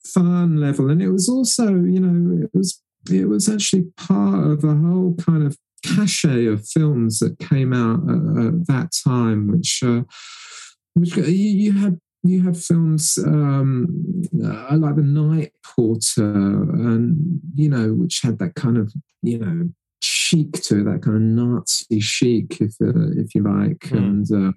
fun level and it was also you know it was it was actually part of a whole kind of cachet of films that came out at, at that time which uh, which you, you had you had films um, uh, like The Night Porter, and you know, which had that kind of you know chic to it, that kind of Nazi chic, if uh, if you like, Hmm. and.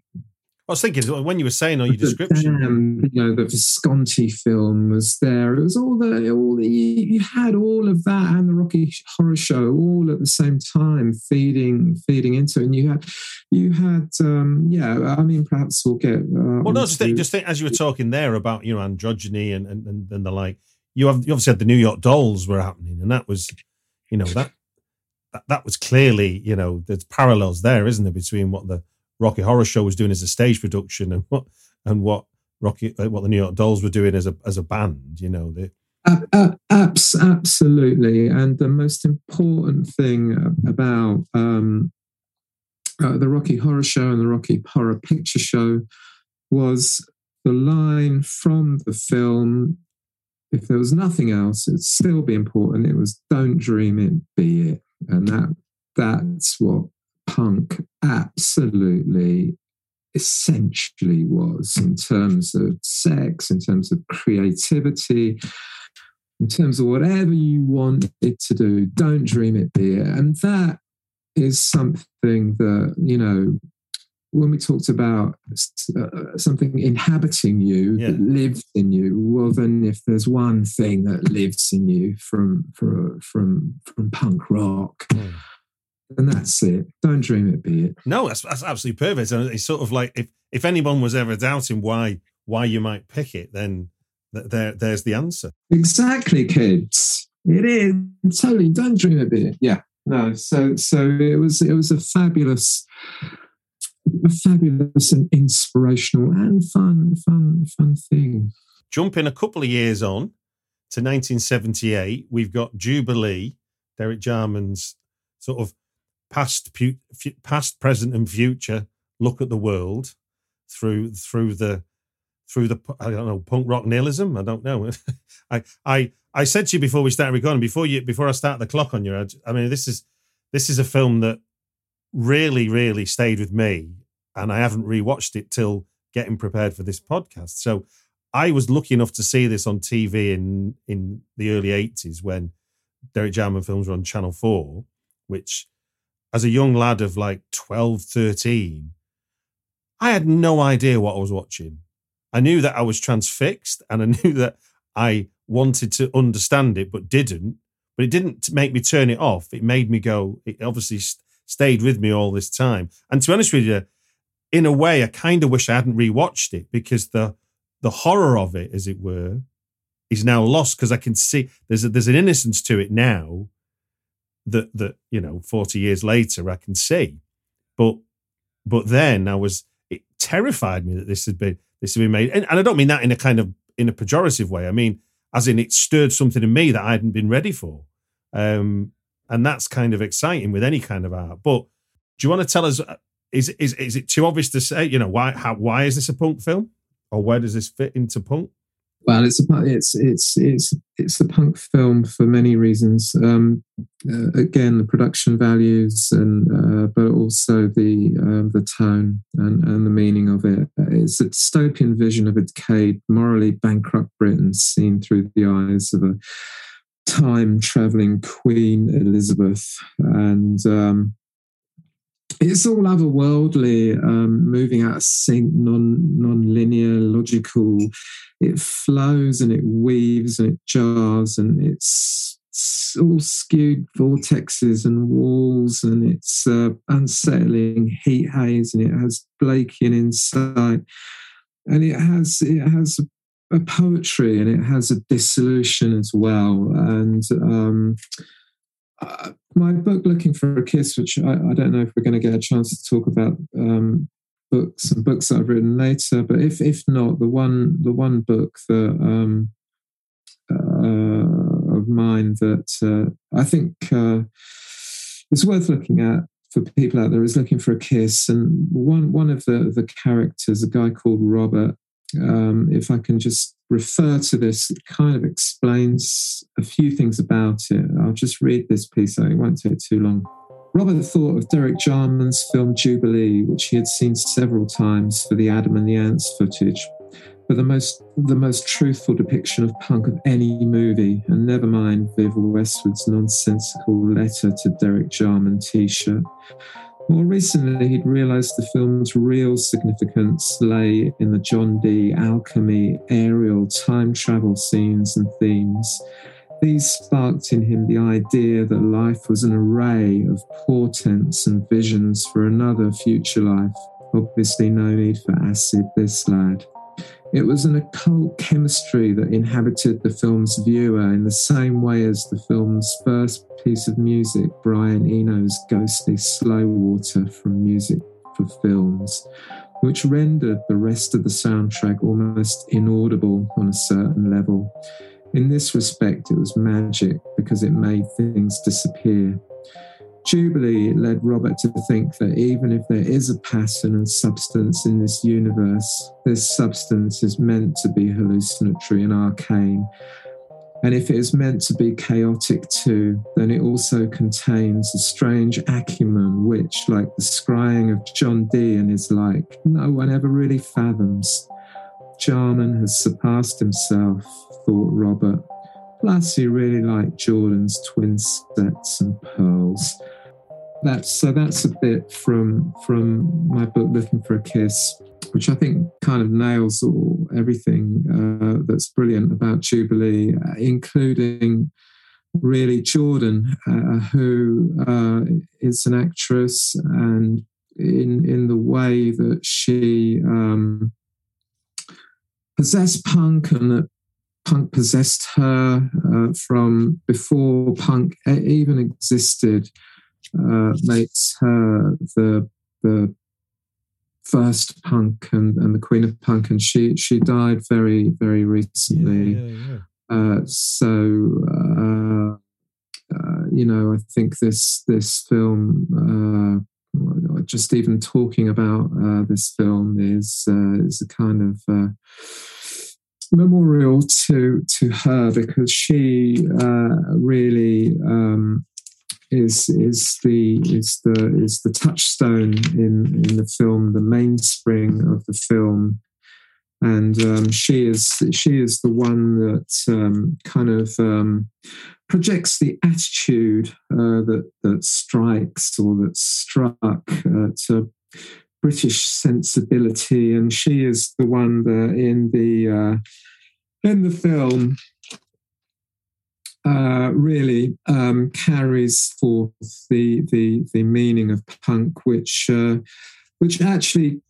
I was thinking when you were saying on your description, Dam, you know, the Visconti film was there. It was all the, all the, you had all of that and the Rocky Horror Show all at the same time, feeding, feeding into it. And you had, you had, um, yeah. I mean, perhaps we'll get. Uh, Well, no, just think, just think as you were talking there about you know androgyny and and, and, and the like. You have you obviously had the New York Dolls were happening, and that was, you know, that that, that was clearly you know there's parallels there, isn't there, between what the Rocky Horror Show was doing as a stage production and what and what Rocky uh, what the New York Dolls were doing as a as a band. You know, they, Ab- ab- abs- absolutely. And the most important thing about um, uh, the Rocky Horror Show and the Rocky Horror Picture Show was the line from the film. If there was nothing else, it'd still be important. It was "Don't dream it, be it," and that that's what punk absolutely essentially was in terms of sex, in terms of creativity, in terms of whatever you want it to do. Don't dream it, be it. And that is something that, you know, when we talked about uh, something inhabiting you Yeah. that lives in you, well, then if there's one thing that lives in you from from from from punk rock, Hmm. Then that's it. Don't dream it, be it. no, that's that's absolutely perfect. And it's sort of like if if anyone was ever doubting why why you might pick it, then th- there there's the answer. Exactly, kids. It is totally. Don't dream of it. Yeah. No. So so it was it was a fabulous, a fabulous and inspirational and fun fun fun thing. Jumping a couple of years on to 1978, we've got Jubilee, Derek Jarman's sort of past, pu- past, present, and future look at the world through through the through the I don't know punk rock nihilism. I don't know. I I I said to you before we started recording, before you before I start the clock on you. I, I mean, this is this is a film that really really stayed with me, and I haven't rewatched it till getting prepared for this podcast. So I was lucky enough to see this on TV in in the early eighties when Derek Jarman films were on Channel Four, which as a young lad of like 12, 13, I had no idea what I was watching. I knew that I was transfixed and I knew that I wanted to understand it, but didn't. But it didn't make me turn it off. It made me go, it obviously st- stayed with me all this time. And to be honest with you, in a way, I kind of wish I hadn't rewatched it because the the horror of it, as it were, is now lost because I can see there's a, there's an innocence to it now that that you know 40 years later I can see, but but then I was it terrified me that this had been this had been made, and, and I don't mean that in a kind of in a pejorative way. I mean as in it stirred something in me that I hadn't been ready for, um, and that's kind of exciting with any kind of art. But do you want to tell us? uh, Is is is it too obvious to say? You know why? How, why is this a punk film, or where does this fit into punk? Well, it's a it's it's it's it's the punk film for many reasons. Um, uh, again, the production values, and uh, but also the um, the tone and, and the meaning of it. It's a dystopian vision of a decayed, morally bankrupt Britain seen through the eyes of a time traveling Queen Elizabeth, and um, it's all otherworldly, um, moving out of sync, non non-linear, logical. It flows and it weaves and it jars and it's, it's all skewed vortexes and walls and it's uh, unsettling heat haze and it has Blakean insight and it has it has a poetry and it has a dissolution as well and um, uh, my book looking for a kiss which I, I, don't know if we're going to get a chance to talk about um, books and books that i've written later but if if not the one the one book that um, uh, of mine that uh, i think uh, is worth looking at for people out there is looking for a kiss. And one one of the the characters a guy called robert um, if I can just refer to this, it kind of explains a few things about it. I'll just read this piece out, it won't take too long. Robert thought of Derek Jarman's film Jubilee, which he had seen several times for the Adam and the Ants footage. but the most the most truthful depiction of punk of any movie, and never mind Viv Westwood's nonsensical letter to Derek Jarman T-shirt. More recently, he'd realised the film's real significance lay in the John Dee alchemy, Ariel time travel scenes and themes. These sparked in him the idea that life was an array of portents and visions for another future life. Obviously, no need for acid, this lad. It was an occult chemistry that inhabited the film's viewer in the same way as the film's first piece of music, Brian Eno's ghostly Slow Water from Music for Films, which rendered the rest of the soundtrack almost inaudible on a certain level. In this respect, it was magic because it made things disappear. Jubilee led Robert to think that even if there is a pattern and substance in this universe, this substance is meant to be hallucinatory and arcane. And if it is meant to be chaotic too, then it also contains a strange acumen which, like the scrying of John Dee and his like, no one ever really fathoms. Jarman has surpassed himself, thought Robert. Plus, he really liked Jordan's twin sets and pearls. That's so. That's a bit from from my book, Looking for a Kiss, which I think kind of nails all everything uh, that's brilliant about Jubilee, uh, including really Jordan, uh, who uh, is an actress, and in in the way that she um, possessed punk and that punk possessed her uh, from before punk even existed makes her the the first punk and, and the queen of punk and she she died very very recently yeah, yeah. uh, so uh, uh, you know I think this this film uh, just even talking about uh, this film is uh, is a kind of uh, memorial to to her because she uh, really um, is is the is the is the touchstone in in the film, the mainspring of the film, and um, she is she is the one that um, kind of um, projects the attitude uh, that that strikes or that struck to British sensibility, and she is the one that in the uh, in the film uh, really um, carries forth the, the the meaning of punk, which uh, which actually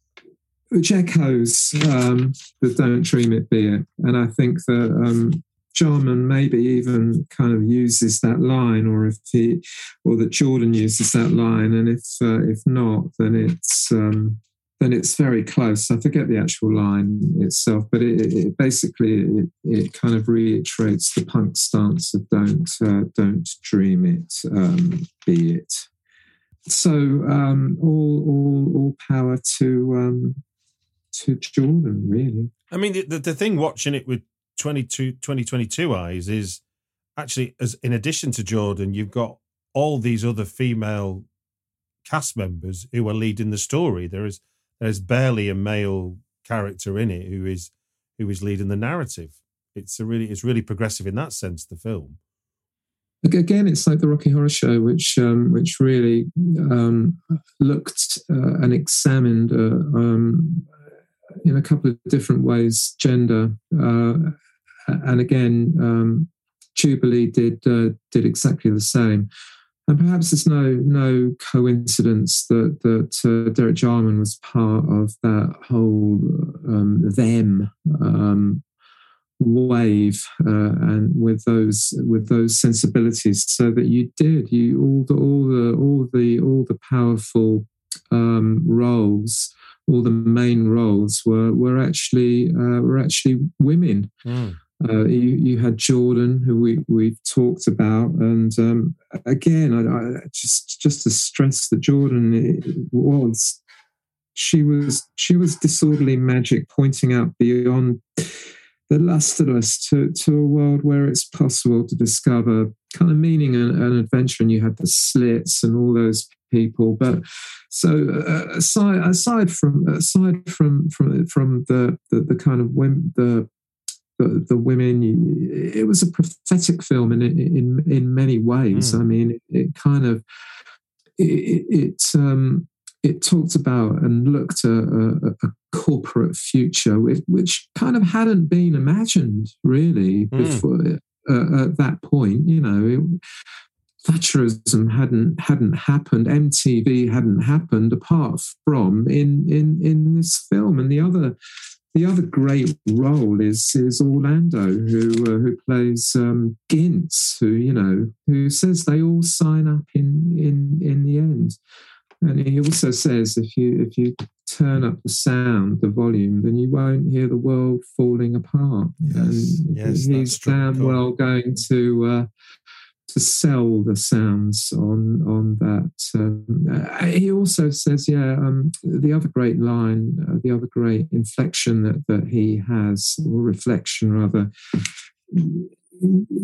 which echoes um, the "Don't Dream It, Be It," and I think that um, Jarman maybe even kind of uses that line, or if he or that Jordan uses that line, and if uh, if not, then it's um, then it's very close. I forget the actual line itself, but it, it basically it, it, kind of reiterates the punk stance of "don't uh, don't dream it, um, be it." So um, all all all power to um, to Jordan, really. I mean, the, the thing watching it with 22, 2022 eyes is actually, as in addition to Jordan, you've got all these other female cast members who are leading the story. There is there's barely a male character in it who is who is leading the narrative. It's a really it's really progressive in that sense. The film. Again, it's like the Rocky Horror Show, which um, which really um, looked uh, and examined uh, um, in a couple of different ways gender, uh, and again, um, Jubilee did uh, did exactly the same. And perhaps it's no no coincidence that that uh, Derek Jarman was part of that whole um, them um, wave, uh, and with those with those sensibilities, so that you did you all the all the all the all the powerful um, roles, all the main roles were were actually uh, were actually women. Mm. Uh, you, you had Jordan, who we we've talked about, and um, again, I, I, just just to stress that Jordan was she was she was disorderly magic, pointing out beyond the lusterless to to a world where it's possible to discover kind of meaning and, and adventure. And you had the slits and all those people. But so uh, aside aside from aside from from from the the, the kind of women the the, the women it was a prophetic film in in in many ways Mm. i mean it, kind of it, it um it talked about and looked at a, a, a corporate future which, which kind of hadn't been imagined really Mm. before uh, at that point you know it, Thatcherism hadn't hadn't happened, MTV hadn't happened, apart from in in in this film. And the other the other great role is is Orlando, who uh, who plays um, Ginz, who you know who says they all sign up in in in the end. And he also says if you if you turn up the sound, the volume, then you won't hear the world falling apart. Yes, and yes, he's damn well going to uh, to sell the sounds on on that. Um, uh, he also says, yeah, um, the other great line, uh, the other great inflection that that he has, or reflection rather,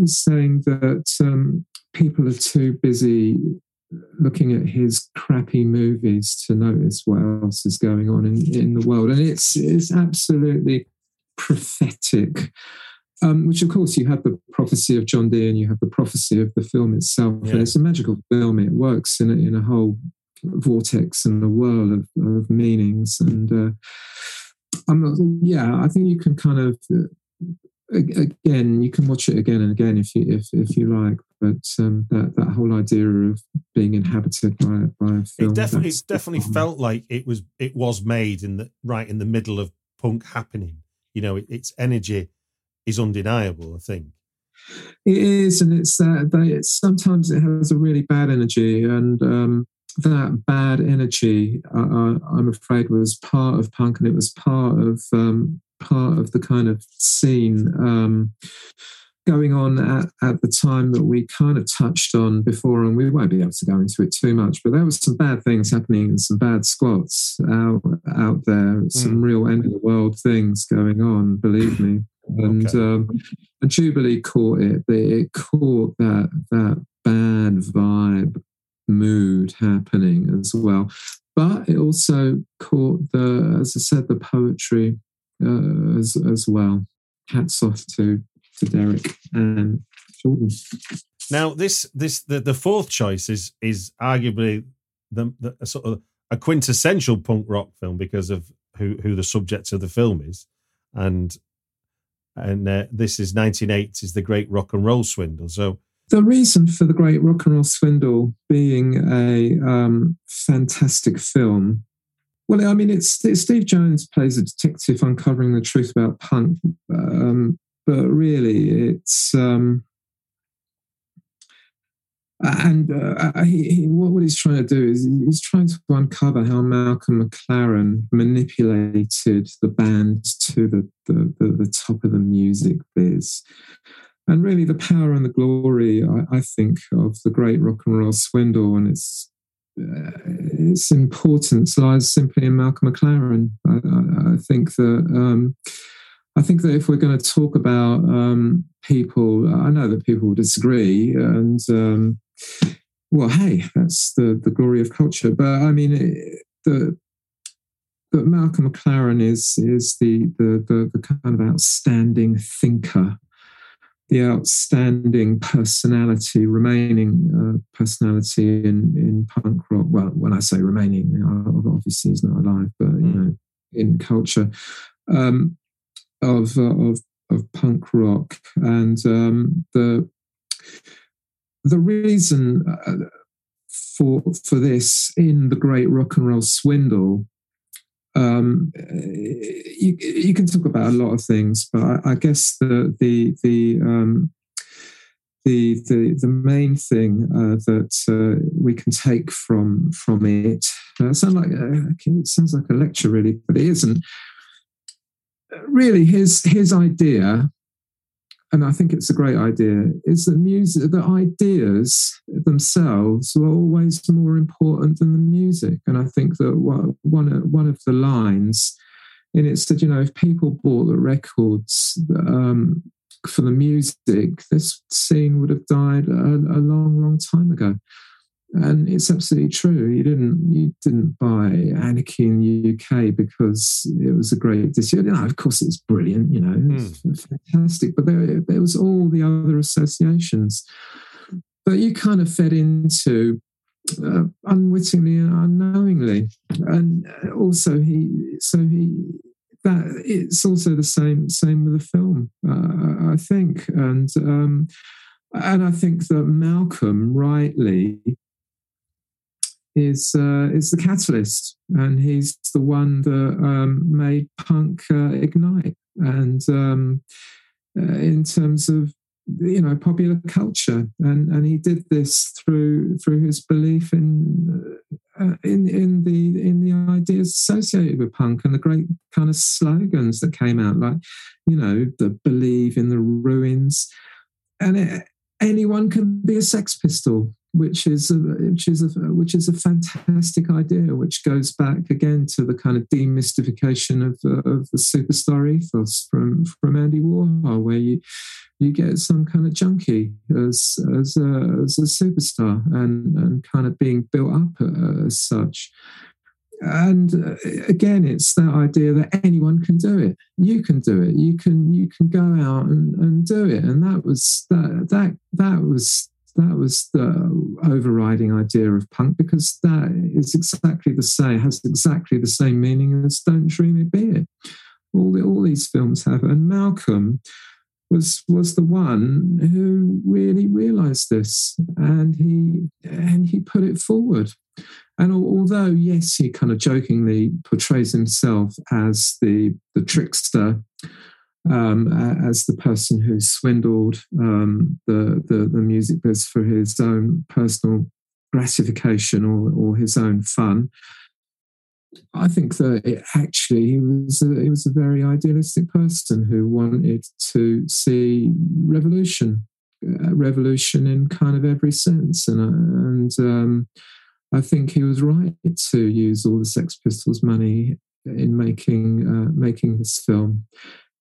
is saying that um, people are too busy looking at his crappy movies to notice what else is going on in, in the world. And it's it's absolutely prophetic. Um, which of course you have the prophecy of John Dee and you have the prophecy of the film itself. Yeah. And it's a magical film. It works in a, in a whole vortex and a whirl of, of meanings. And uh, I'm not, yeah, I think you can kind of uh, again, you can watch it again and again if you if if you like. But um, that that whole idea of being inhabited by by a film, It definitely, that's- it definitely felt like it was it was made in the right in the middle of punk happening. You know, it, its energy is undeniable. I think. It is, and it's that they, it's, sometimes it has a really bad energy, and um, that bad energy, I, I'm afraid, was part of punk, and it was part of um, part of the kind of scene um, going on at, at the time that we kind of touched on before, and we won't be able to go into it too much. But there was some bad things happening and some bad squats out out there, some real end of the world things going on. Believe me. And Okay. um, Jubilee caught it. It caught that that bad vibe mood happening as well. But it also caught the, as I said, the poetry uh, as as well. Hats off to to Derek and Jordan. Now, this this the, the fourth choice is is arguably the, the a sort of a quintessential punk rock film because of who who the subject of the film is, and and uh, this is 1980s The Great Rock and Roll Swindle. So The reason for the Great Rock and Roll Swindle being a um, fantastic film. Well, I mean, it's, it's Steve Jones plays a detective uncovering the truth about punk, um, but really, it's um, and uh, he, he, what, he's trying to do is he's trying to uncover how Malcolm McLaren manipulated the band to the, the, the, the top of the music biz. And really, the power and the glory, I, I think, of the great rock and roll swindle and its uh, its importance lies simply in Malcolm McLaren. I, I, I think that um, I think that if we're going to talk about um, people, I know that people disagree, and um, well, hey, that's the the glory of culture. But I mean, it, the but Malcolm McLaren is is the the the, the kind of outstanding thinker the outstanding personality, remaining uh, personality in, in punk rock. Well, when I say remaining, you know, obviously he's not alive, but you know, in culture um, of, uh, of of punk rock, and um, the the reason uh, for for this in the Great Rock and Roll Swindle um, you, you can talk about a lot of things, but I, I guess the the the um, the, the the main thing uh, that uh, we can take from from it uh, sound like it sounds like a lecture, really, but it isn't. Really, his his idea, and I think it's a great idea, is that music, the ideas themselves were always more important than the music. And I think that one one of the lines in it said, you know, if people bought the records um, for the music, this scene would have died a, a long, long time ago. And it's absolutely true. You didn't you didn't buy Anarchy in the UK because it was a great decision. You know, of course, it's brilliant. You know, it's fantastic. But there, there was all the other associations that you kind of fed into uh, unwittingly and unknowingly, and also he so he that it's also the same same with the film. Uh, I think and. Um, and I think that Malcolm rightly is uh, is the catalyst, and he's the one that um, made punk uh, ignite. And um, uh, in terms of you know popular culture, and and he did this through through his belief in uh, in in the in the ideas associated with punk and the great kind of slogans that came out, like you know the believe in the ruins, and it, anyone can be a Sex Pistol which is a, which is a, which is a fantastic idea, which goes back again to the kind of demystification of, uh, of the superstar ethos from from Andy Warhol, where you you get some kind of junkie as as a, as a superstar and and kind of being built up uh, as such. And uh, again, it's that idea that anyone can do it. You can do it. You can you can go out and, and do it. And that was that that that was that was the overriding idea of punk because that is exactly the same, has exactly the same meaning as Don't Dream It Be It. All, the, all these films have. And Malcolm was was the one who really realized this and he and he put it forward. And although, yes, he kind of jokingly portrays himself as the, the trickster um, as the person who swindled um, the, the, the music biz for his own personal gratification or, or his own fun. I think that it actually he was a, he was a very idealistic person who wanted to see revolution, uh, revolution in kind of every sense, and and um, I think he was right to use all the Sex Pistols money in making uh, making this film.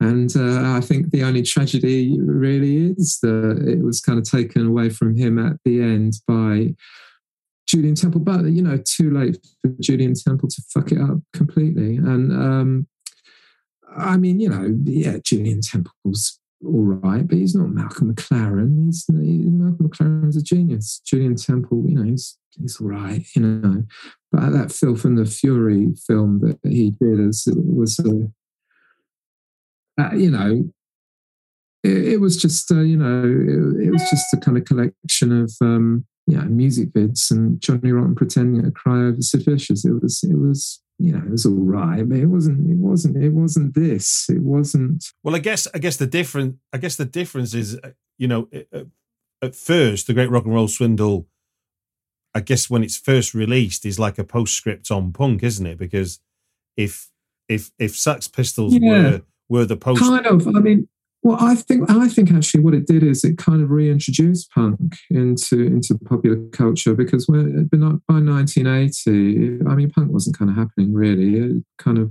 And uh, I think the only tragedy really is that it was kind of taken away from him at the end by Julien Temple. But, you know, too late for Julien Temple to fuck it up completely. And um, I mean, you know, yeah, Julien Temple's all right, but he's not Malcolm McLaren. He's, he, Malcolm McLaren's a genius. Julien Temple, you know, he's he's all right, you know. But that Filth and the Fury film that he did as was a uh, you know, it, it was just, uh, you know, it, it, was just a kind of collection of, um, yeah, music vids and Johnny Rotten pretending to cry over Sid Vicious. It was, it was, you know, it was all right, but it wasn't, it wasn't, it wasn't this. It wasn't. Well, I guess, I guess the different, I guess the difference is, uh, you know, at first, the Great Rock and Roll Swindle. I guess when it's first released is like a postscript on punk, isn't it? Because if if if Sex Pistols yeah. were were the post kind of i mean well i think i think actually what it did is it kind of reintroduced punk into into popular culture because when by 1980 i mean punk wasn't kind of happening really it kind of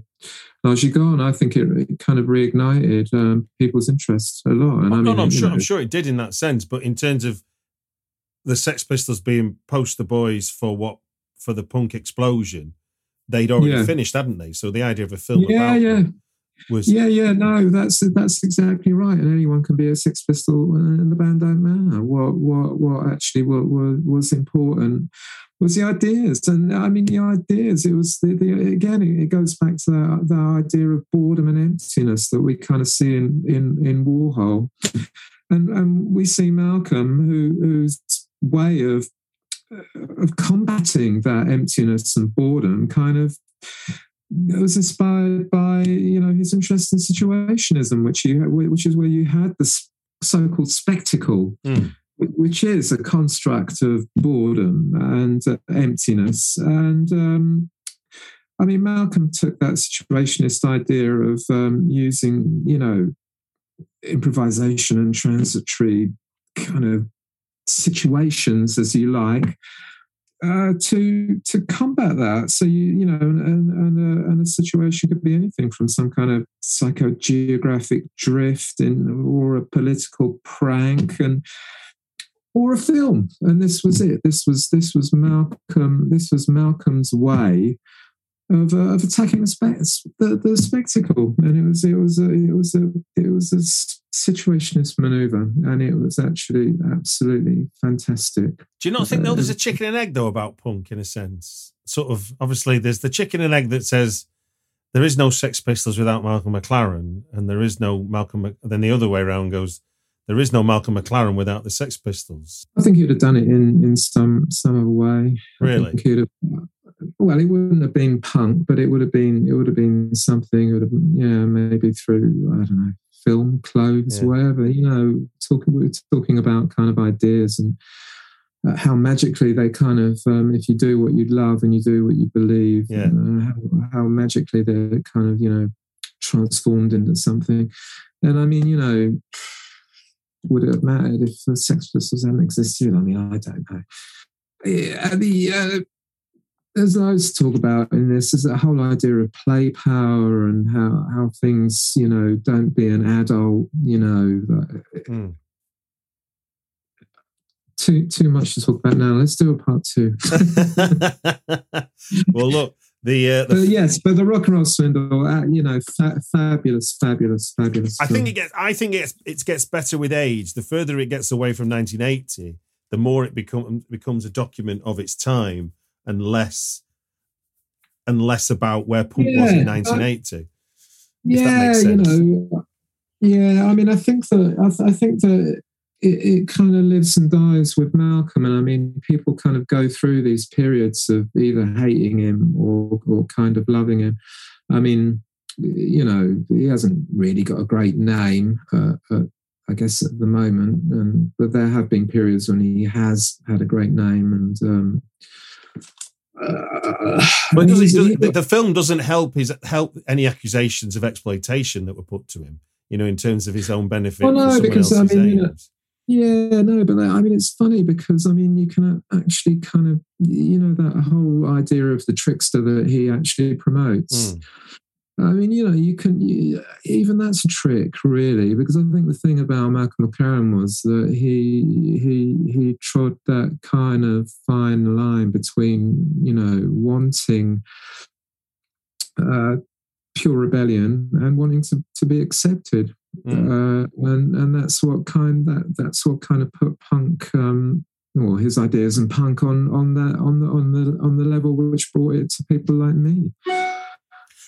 as you go on, I think it, it kind of reignited um, people's interest a lot. And oh, I mean, no, no, I'm sure, know, I'm sure it did in that sense. But in terms of the Sex Pistols being poster boys for what for the punk explosion, they'd already yeah. finished, hadn't they? So the idea of a film, yeah, yeah. Them, was. Yeah yeah no that's that's exactly right. And anyone can be a Sex Pistol uh, and the band don't matter. What what what actually what, what was important was the ideas. And i mean the ideas it was the, the again it, goes back to the, the idea of boredom and emptiness that we kind of see in in in warhol. And and we see malcolm who whose way of of combating that emptiness and boredom kind of it was inspired by you know his interest in situationism, which you which is where you had the so-called spectacle, mm. which is a construct of boredom and uh, emptiness. And um, I mean, Malcolm took that situationist idea of um, using you know improvisation and transitory kind of situations, as you like, uh, to to combat that. So you you know, and and a, and a situation could be anything from some kind of psychogeographic drift in or a political prank, and or a film. And this was it. This was this was Malcolm. This was Malcolm's way of, uh, of attacking the, spe- the the spectacle. And it was it was a, it was a it was a situationist maneuver, and it was actually absolutely fantastic. Do you not think though there's a chicken and egg though about punk in a sense? Sort of obviously there's the chicken and egg that says there is no Sex Pistols without Malcolm McLaren, and there is no Malcolm. Then the other way around goes. There is no Malcolm McLaren without the Sex Pistols. I think he'd have done it in in some some other way. Really? he'd have, well, it wouldn't have been punk, but it would have been it would have been something. It would have been, yeah, maybe through I don't know, film, clothes, Yeah. whatever. You know, talking we were talking about kind of ideas and uh, how magically they kind of um, if you do what you love and you do what you believe, Yeah. uh, how, how magically they're kind of you know transformed into something. And I mean, you know, would it have mattered if the Sex Pistols hadn't existed? I mean, I don't know. Yeah, the uh, there's loads to talk about in this. There's a whole idea of play power and how how things, you know, don't be an adult. You know, Mm. too too much to talk about now. Let's do a part two. well, look, the, uh, the but yes, but the rock and roll swindle, uh, you know, fa- fabulous, fabulous, fabulous. I think it gets. I think it gets, it gets better with age. The further it gets away from 1980, the more it become, becomes a document of its time, and less and less about where punk was in Yeah, I- 1980. if that yeah, you know, yeah. I mean, I think that I, th- I think that it, it kind of lives and dies with Malcolm, and I mean, people kind of go through these periods of either hating him or or kind of loving him. I mean, you know, he hasn't really got a great name. Uh, uh, I guess at the moment, and but there have been periods when he has had a great name, and um, uh, But doesn't, doesn't- the, the film doesn't help his help any accusations of exploitation that were put to him. You know, in terms of his own benefit. Well, no, because, I mean, you know. Yeah, no, but I mean, it's funny because I mean, you can actually kind of, you know, that whole idea of the trickster that he actually promotes. Mm. I mean, you know, you can you, even that's a trick, really, because I think the thing about Malcolm McLaren was that he he he trod that kind of fine line between, you know, wanting uh, pure rebellion and wanting to, to be accepted Mm. uh, and and that's what kind that that's what kind of put punk um or his ideas and punk on on that on the on the on the level which brought it to people like me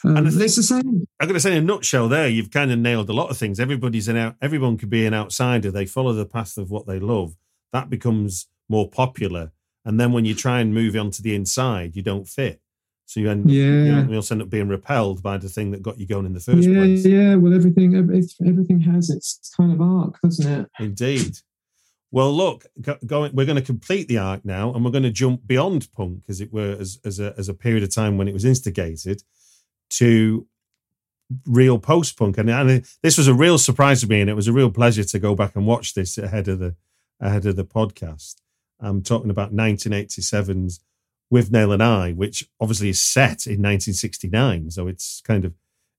um, And I think- it's the same I'm going to say in a nutshell there, you've kind of nailed a lot of things. Everybody's an out, everyone could be an outsider. They follow the path of what they love. That becomes more popular. And then when you try and move on to the inside, you don't fit. So you end, Yeah. you also end up being repelled by the thing that got you going in the first yeah place. yeah well everything everything has its kind of arc doesn't it Indeed. Well, look, go, going, we're going to complete the arc now, and we're going to jump beyond punk, as it were, as, as a as a period of time when it was instigated, to real post punk. And, and this was a real surprise to me, and it was a real pleasure to go back and watch this ahead of the ahead of the podcast. I'm talking about 1987's Withnail and I, which obviously is set in 1969, so it's kind of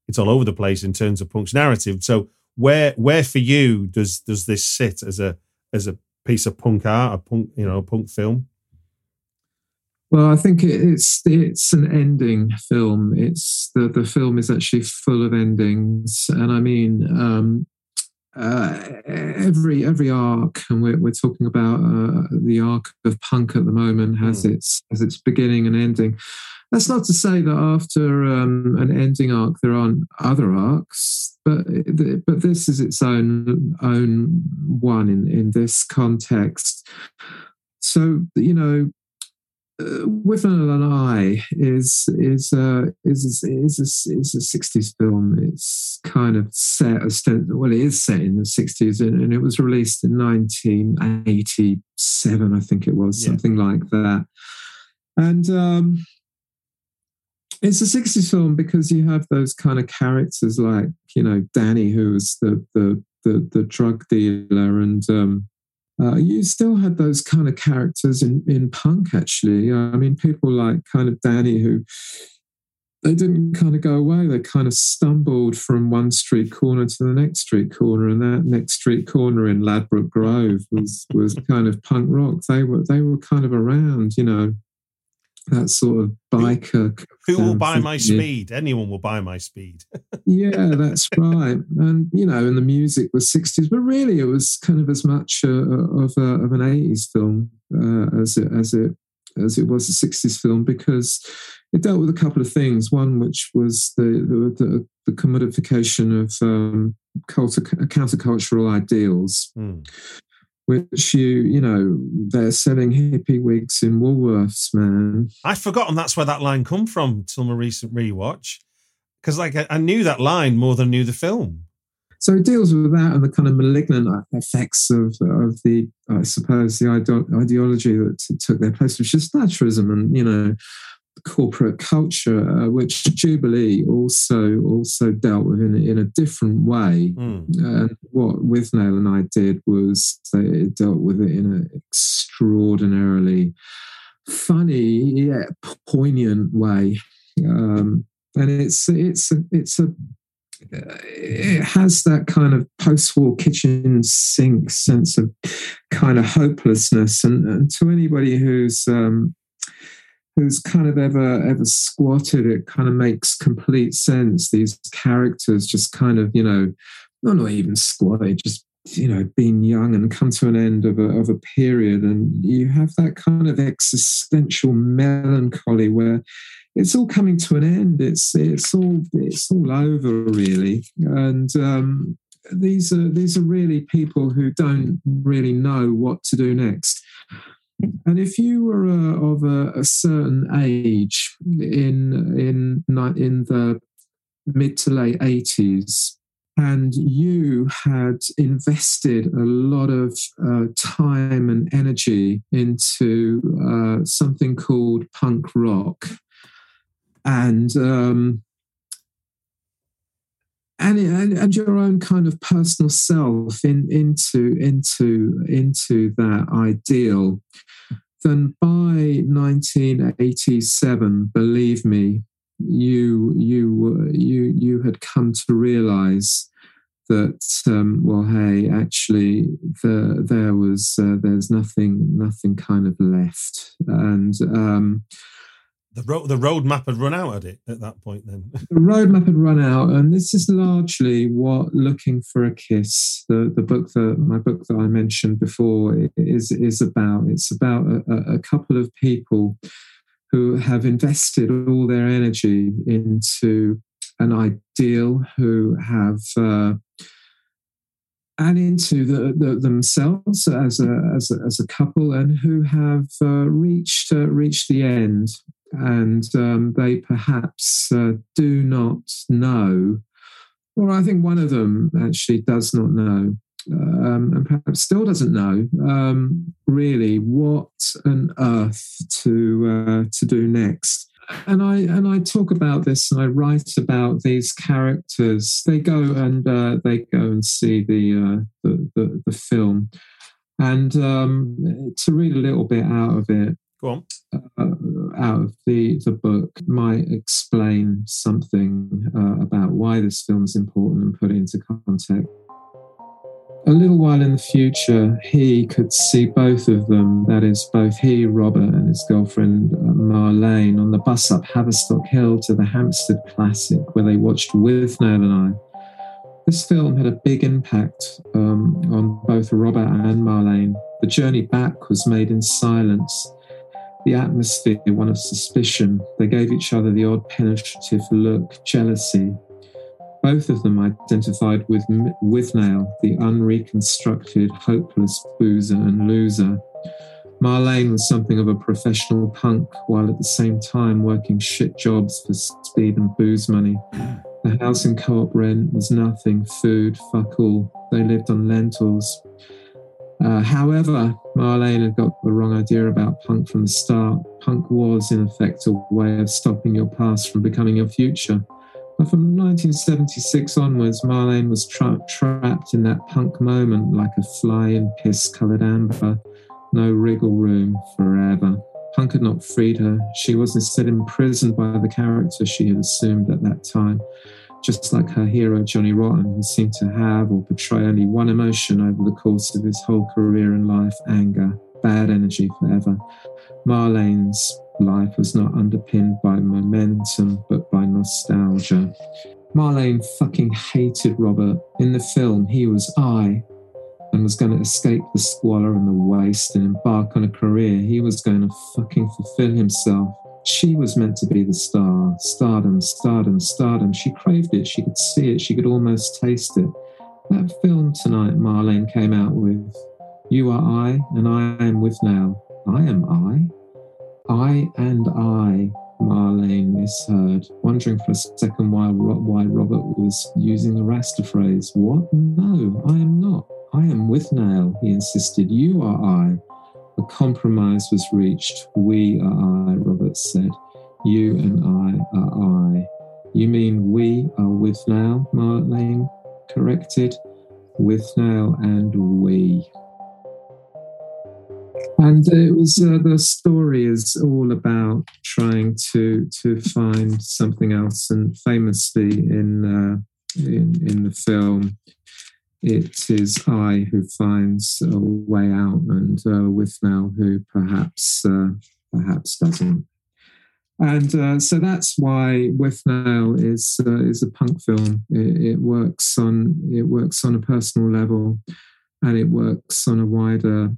it's all over the place in terms of punk's narrative. So where where for you does does this sit as a as a piece of punk art, a punk you know a punk film? Well, I think it's it's an ending film. It's the the film is actually full of endings, and I mean um, uh, every every arc, and we're we're talking about uh, the arc of punk at the moment has its has its beginning and ending. That's not to say that after um, an ending arc there aren't other arcs, but but this is its own own one in in this context. So you know uh, Withnail and I is is uh, is is is a, is a sixties film. It's kind of set well, it is set in the sixties, and, and it was released in nineteen eighty seven, I think it was Yeah. something like that. And um, it's a sixties film because you have those kind of characters like you know Danny, who's the the the, the drug dealer, and um, uh, you still had those kind of characters in, in punk, actually. I mean, people like kind of Danny, who they didn't kind of go away. They kind of stumbled from one street corner to the next street corner, and that next street corner in Ladbroke Grove was was kind of punk rock. They were they were kind of around, you know, that sort of biker. Who will um, buy my speed? Anyone will buy my speed. Yeah, that's right. And you know, and the music was sixties, but really it was kind of as much uh, of a, of an eighties film uh, as it as it as it was a sixties film because it dealt with a couple of things. One, which was the the, the, the commodification of um, culture, countercultural ideals, Hmm. Which you you know they're selling hippie wigs in Woolworths, man. I'd forgotten that's where that line come from till my recent rewatch. Because like I, I knew that line more than I knew the film. So it deals with that and the kind of malignant effects of of the, I suppose, the ide- ideology that took their place, which is Thatcherism and you know corporate culture, uh, which Jubilee also also dealt with in, a- in a different way. Hmm. And what Withnail and I did was they dealt with it in an extraordinarily funny yet poignant way. Um, and it's it's a, it's a it has that kind of post-war kitchen sink sense of kind of hopelessness and, and to anybody who's um, who's kind of ever ever squatted it kind of makes complete sense. These characters just kind of you know not not even squatted just you know being young and come to an end of a, of a period. And you have that kind of existential melancholy where it's all coming to an end. It's it's all it's all over really. And um these are these are really people who don't really know what to do next and if you were uh, of a, a certain age in in in the mid to late 80s and you had invested a lot of uh, time and energy into uh, something called punk rock and um, and, and and your own kind of personal self in, into into into that ideal, then by 1987, believe me, you you you you had come to realize that um, well, hey, actually, the, there was uh, there's nothing nothing kind of left, and um, The road the roadmap had run out at it at that point then. the roadmap had run out, and this is largely what "Looking for a Kiss," the the book that my book that I mentioned before, is is about. It's about a, a- couple of people who have invested all their energy into an ideal, who have. Uh, and into the, the, themselves as a, as a as a couple, and who have uh, reached uh, reached the end, and um, they perhaps uh, do not know, or I think one of them actually does not know, um, and perhaps still doesn't know um, really what on earth to uh, to do next. And I and I talk about this, and I write about these characters. They go and uh, they go and see the uh, the, the the film, and um, to read a little bit out of it, Go on. uh, out of the, the book might explain something uh, about why this film is important and put it into context. A little while in the future, he could see both of them, that is, both he, Robert, and his girlfriend uh, Marlene, on the bus up Haverstock Hill to the Hampstead Classic, where they watched Withnail and I. This film had a big impact um, on both Robert and Marlene. The journey back was made in silence the atmosphere one of suspicion. They gave each other the odd penetrative look, jealousy. Both of them identified with Withnail, the unreconstructed, hopeless boozer and loser. Marlene was something of a professional punk, while at the same time working shit jobs for speed and booze money. The housing co-op rent was nothing, food, fuck all. They lived on lentils. Uh, however, Marlene had got the wrong idea about punk from the start. Punk was, in effect, a way of stopping your past from becoming your future. But from 1976 onwards, Marlene was tra- trapped in that punk moment like a fly in piss coloured amber. No wriggle room forever. Punk had not freed her. She was instead imprisoned by the character she had assumed at that time. Just like her hero, Johnny Rotten, who seemed to have or portray only one emotion over the course of his whole career and life anger, bad energy forever. Marlene's life was not underpinned by momentum, but by nostalgia. Marlene fucking hated Robert. In the film, he was I and was going to escape the squalor and the waste and embark on a career. He was going to fucking fulfill himself. She was meant to be the star. Stardom, stardom, stardom. She craved it. She could see it. She could almost taste it. That film tonight, Marlene came out with You Are I, and I am Withnail. I am I. I and I, Marlene misheard, wondering for a second why, why Robert was using the Rasta phrase. What? No, I am not. I am Withnail, he insisted. You are I. A compromise was reached. We are I, Robert said. You and I are I. You mean we are Withnail? Marlene corrected. With now and we. And it was uh, the story is all about trying to to find something else. And famously in uh, in in the film, it is I who finds a way out, and uh, Withnail who perhaps uh, perhaps doesn't. And uh, so that's why Withnail is uh, is a punk film. It, it works on it works on a personal level, and it works on a wider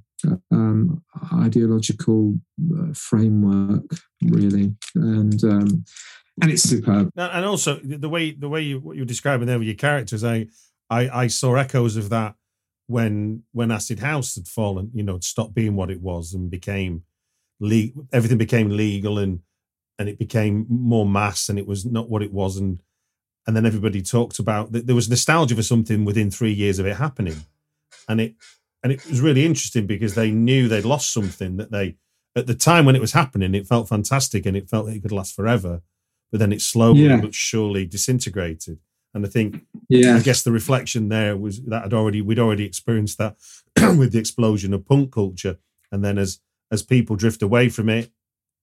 um, ideological uh, framework, really. And um, and it's superb. And and also the way the way you what you're describing there with your characters, I I, I saw echoes of that when when Acid House had fallen, you know, stopped being what it was and became legal. Everything became legal and and it became more mass and it was not what it was and and then everybody talked about that there was nostalgia for something within three years of it happening and it and it was really interesting because they knew they'd lost something that they at the time when it was happening it felt fantastic and it felt it could last forever but then it slowly Yeah. but surely disintegrated and i think Yeah, I guess the reflection there was that had already we'd already experienced that with the explosion of punk culture, and then as as people drift away from it,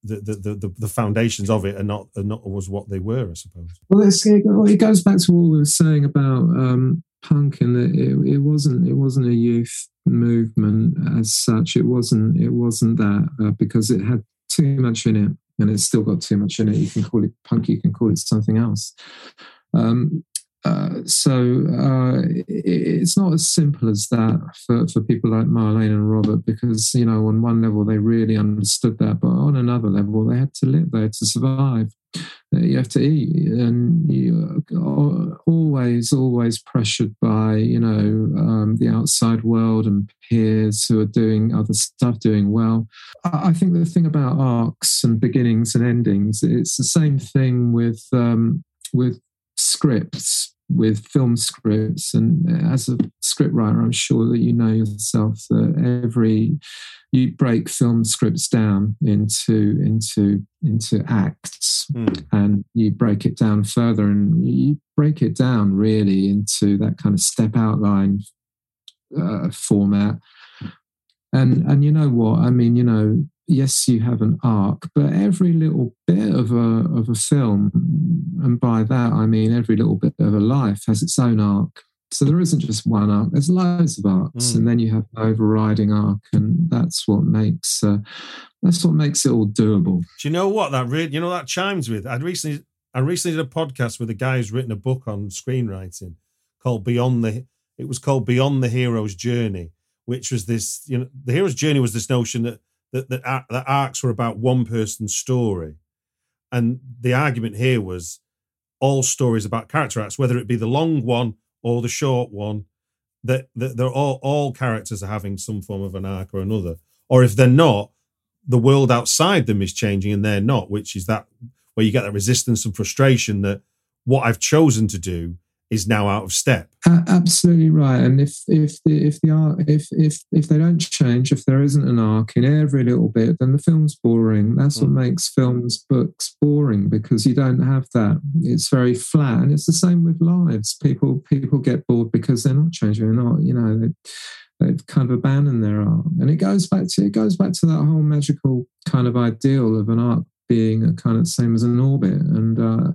the the the, the, foundations of it are not are not was what they were, I suppose. Well, it's, it goes back to what we were saying about um, punk, and that it, it wasn't it wasn't a youth movement as such. It wasn't it wasn't that uh, because it had too much in it, and it's still got too much in it. You can call it punk, you can call it something else. Um, uh, so uh, it, it's not as simple as that for, for people like Marlene and Robert because you know on one level they really understood that, but on another level they had to live, they had to survive. Uh, You have to eat, and you are always, always pressured by you know um, the outside world and peers who are doing other stuff, doing well. I I think the thing about arcs and beginnings and endings, it's the same thing with um, with scripts with film scripts. And as a scriptwriter i'm sure that you know yourself that every you break film scripts down into into into acts Mm. and you break it down further and you break it down really into that kind of step outline uh, format. And and you know what? I mean you know yes you have an arc but every little bit of a of a film and by that i mean every little bit of a life has its own arc so there isn't just one arc there's loads of arcs Mm. and then you have an overriding arc and that's what makes uh, that's what makes it all doable Do you know what that really? You know that chimes with. I recently I recently did a podcast with a guy who's written a book on screenwriting called Beyond the. It was called Beyond the Hero's Journey, which was this. You know, the hero's journey was this notion that that that, ar- that arcs were about one person's story, and the argument here was all stories about character arcs, whether it be the long one or the short one. That, that they're all all characters are having some form of an arc or another, or if they're not, the world outside them is changing and they're not, which is that where you get that resistance and frustration that what I've chosen to do is now out of step. Absolutely right. And if if the if the arc if if if they don't change, if there isn't an arc in every little bit, then the film's boring. That's what makes films books boring because you don't have that. It's very flat, and it's the same with lives. People people get bored because they're not changing. They're not you know. They, they've kind of abandoned their art, and it goes back to it goes back to that whole magical kind of ideal of an arc being a kind of the same as an orbit, and uh,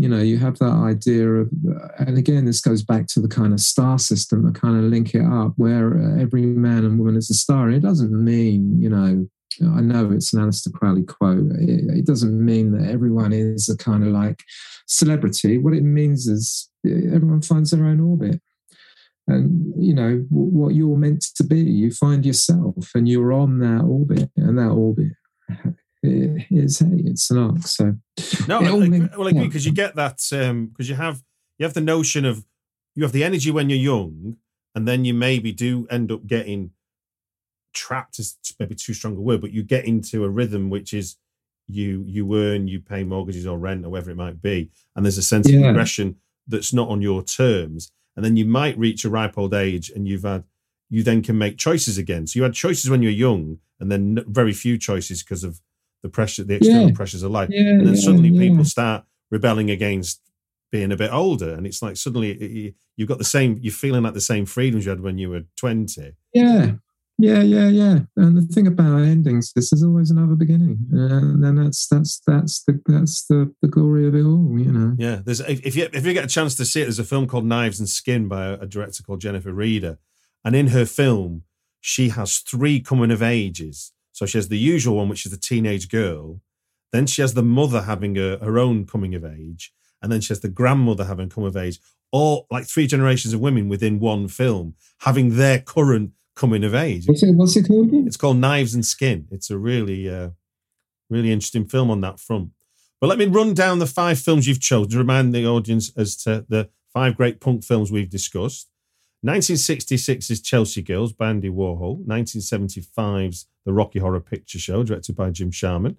you know you have that idea of, and again this goes back to the kind of star system to kind of link it up, where uh, every man and woman is a star, and it doesn't mean you know. I know it's an Aleister Crowley quote. It, it doesn't mean that everyone is a kind of like celebrity. What it means is uh, everyone finds their own orbit and you know what you're meant to be you find yourself and you're on that orbit and that orbit i- is hey it's an arc so No, I, I, well, I agree because you get that um, because you have you have the notion of you have the energy when you're young, and then you maybe do end up getting trapped is maybe too strong a word, but you get into a rhythm which is you you earn, you pay mortgages or rent or whatever it might be, and there's a sense of Yeah. progression that's not on your terms, and then you might reach a ripe old age, and you've had you then can make choices again. So you had choices when you're young, and then very few choices because of the pressure, the external Yeah. pressures of life yeah and then yeah, suddenly people start rebelling against being a bit older. And it's like suddenly it- you- you've got the same you're feeling like the same freedoms you had when you were 20 yeah. Yeah yeah yeah. And the thing about endings this is always another beginning. And then that's that's that's the that's the the glory of it all you know. Yeah there's if you if you get a chance to see it there's a film called knives and skin by a, a director called jennifer reeder. And in her film she has three coming of ages so she has the usual one which is the teenage girl then she has the mother having a, her own coming of age and then she has the grandmother having coming of age all like three generations of women within one film having their current coming of age what's it what's it called again? It's called Knives and Skin. It's a really, uh, really interesting film on that front. But let me run down the five films you've chosen to remind the audience as to the five great punk films we've discussed. 1966 is Chelsea Girls by Andy Warhol. 1975's The Rocky Horror Picture Show, directed by Jim Sharman.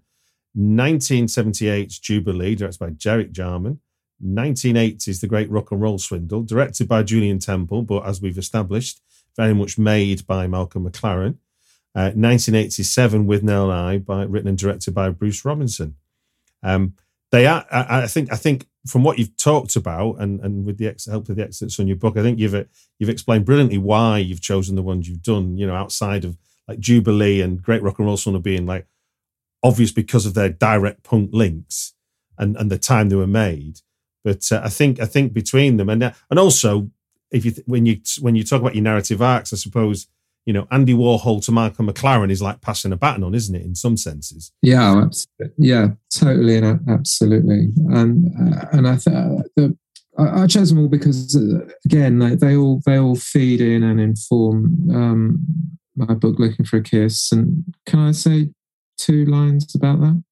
1978's Jubilee, directed by Derek Jarman. 1980's The Great Rock and Roll Swindle, directed by Julien Temple, but as we've established, very much made by Malcolm McLaren. Uh, 1987 Withnail I, by written and directed by Bruce Robinson. Um, they are, I, I think, I think from what you've talked about, and and with the ex- help of the excerpts on your book, I think you've you've explained brilliantly why you've chosen the ones you've done. You know, outside of like Jubilee and Great Rock and Roll Swindle being like obvious because of their direct punk links and and the time they were made. But uh, I think I think between them and and also if you th- when you when you talk about your narrative arcs, I suppose you know Andy Warhol to Michael McLaren is like passing a baton on, isn't it? In some senses. Yeah, absolutely. yeah, totally and absolutely. And uh, and I the I, I chose them all because uh, again they, they all they all feed in and inform um, my book, Looking for a Kiss. And can I say two lines about that?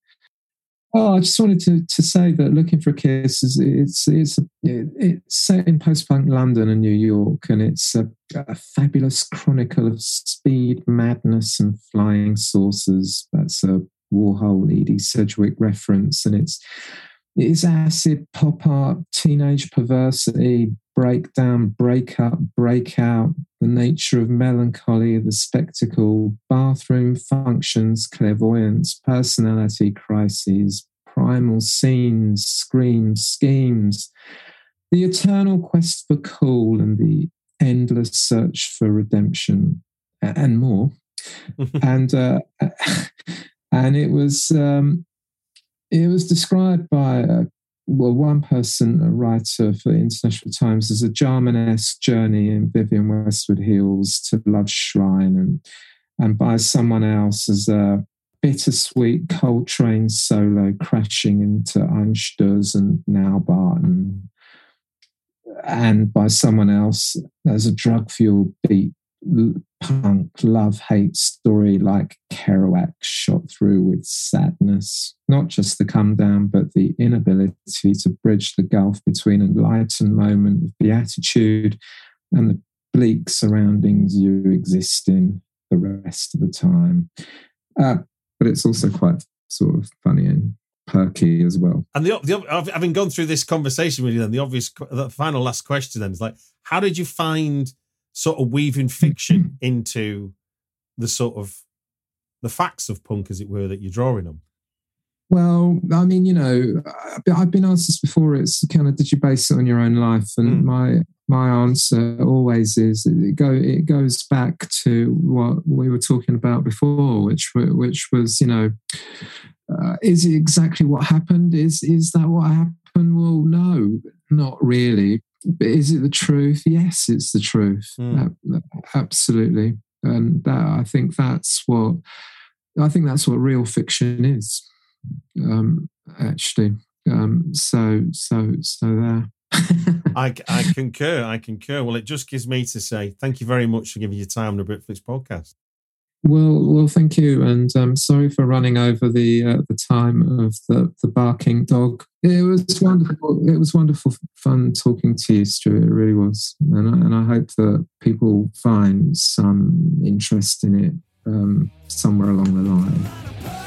Oh, I just wanted to, to say that Looking for a Kiss is it's it's it's set in post-punk London and New York, and it's a, a fabulous chronicle of speed, madness, and flying saucers. That's a Warhol, Edie Sedgwick reference, and it's it's acid pop art, teenage perversity, breakdown, breakup, breakout, the nature of melancholy, the spectacle, bathroom functions, clairvoyance, personality crises, primal scenes, screams, schemes, the eternal quest for cool, and the endless search for redemption, and more. And uh, and it was um, it was described by uh, well one person, a writer for the International Times, as a Jarman-esque journey in Vivienne Westwood Hills to Love's Shrine, and and by someone else as a bittersweet Coltrane solo crashing into Einstürz and Naubarton, and by someone else as a drug-fueled beat l- punk love hate story like Kerouac shot through with sadness, not just the come down, but the inability to bridge the gulf between enlightened moment of beatitude and the bleak surroundings you exist in the rest of the time. Uh, but it's also quite sort of funny and perky as well. And the, the having gone through this conversation with you, then the obvious, the final last question then is like, how did you find sort of weaving fiction into the sort of the facts of punk, as it were, that you're drawing on? Well, I mean, you know, I've been asked this before. It's kind of, did you base it on your own life? And Mm. my my answer always is it go it goes back to what we were talking about before, which which was, you know, uh, is it exactly what happened? Is is that what happened? Well, no, not really. But is it the truth? Yes, it's the truth. Mm. Ab- absolutely, and that I think that's what I think that's what real fiction is. Um, actually, um, so so so there. I, I concur. I concur. Well, it just gives me to say thank you very much for giving your time on the Britflicks podcast. Well, well, thank you, and um, sorry for running over the uh, the time of the the barking dog. It was wonderful. It was wonderful fun talking to you, Stuart. It really was, and I, and I hope that people find some interest in it um, somewhere along the line.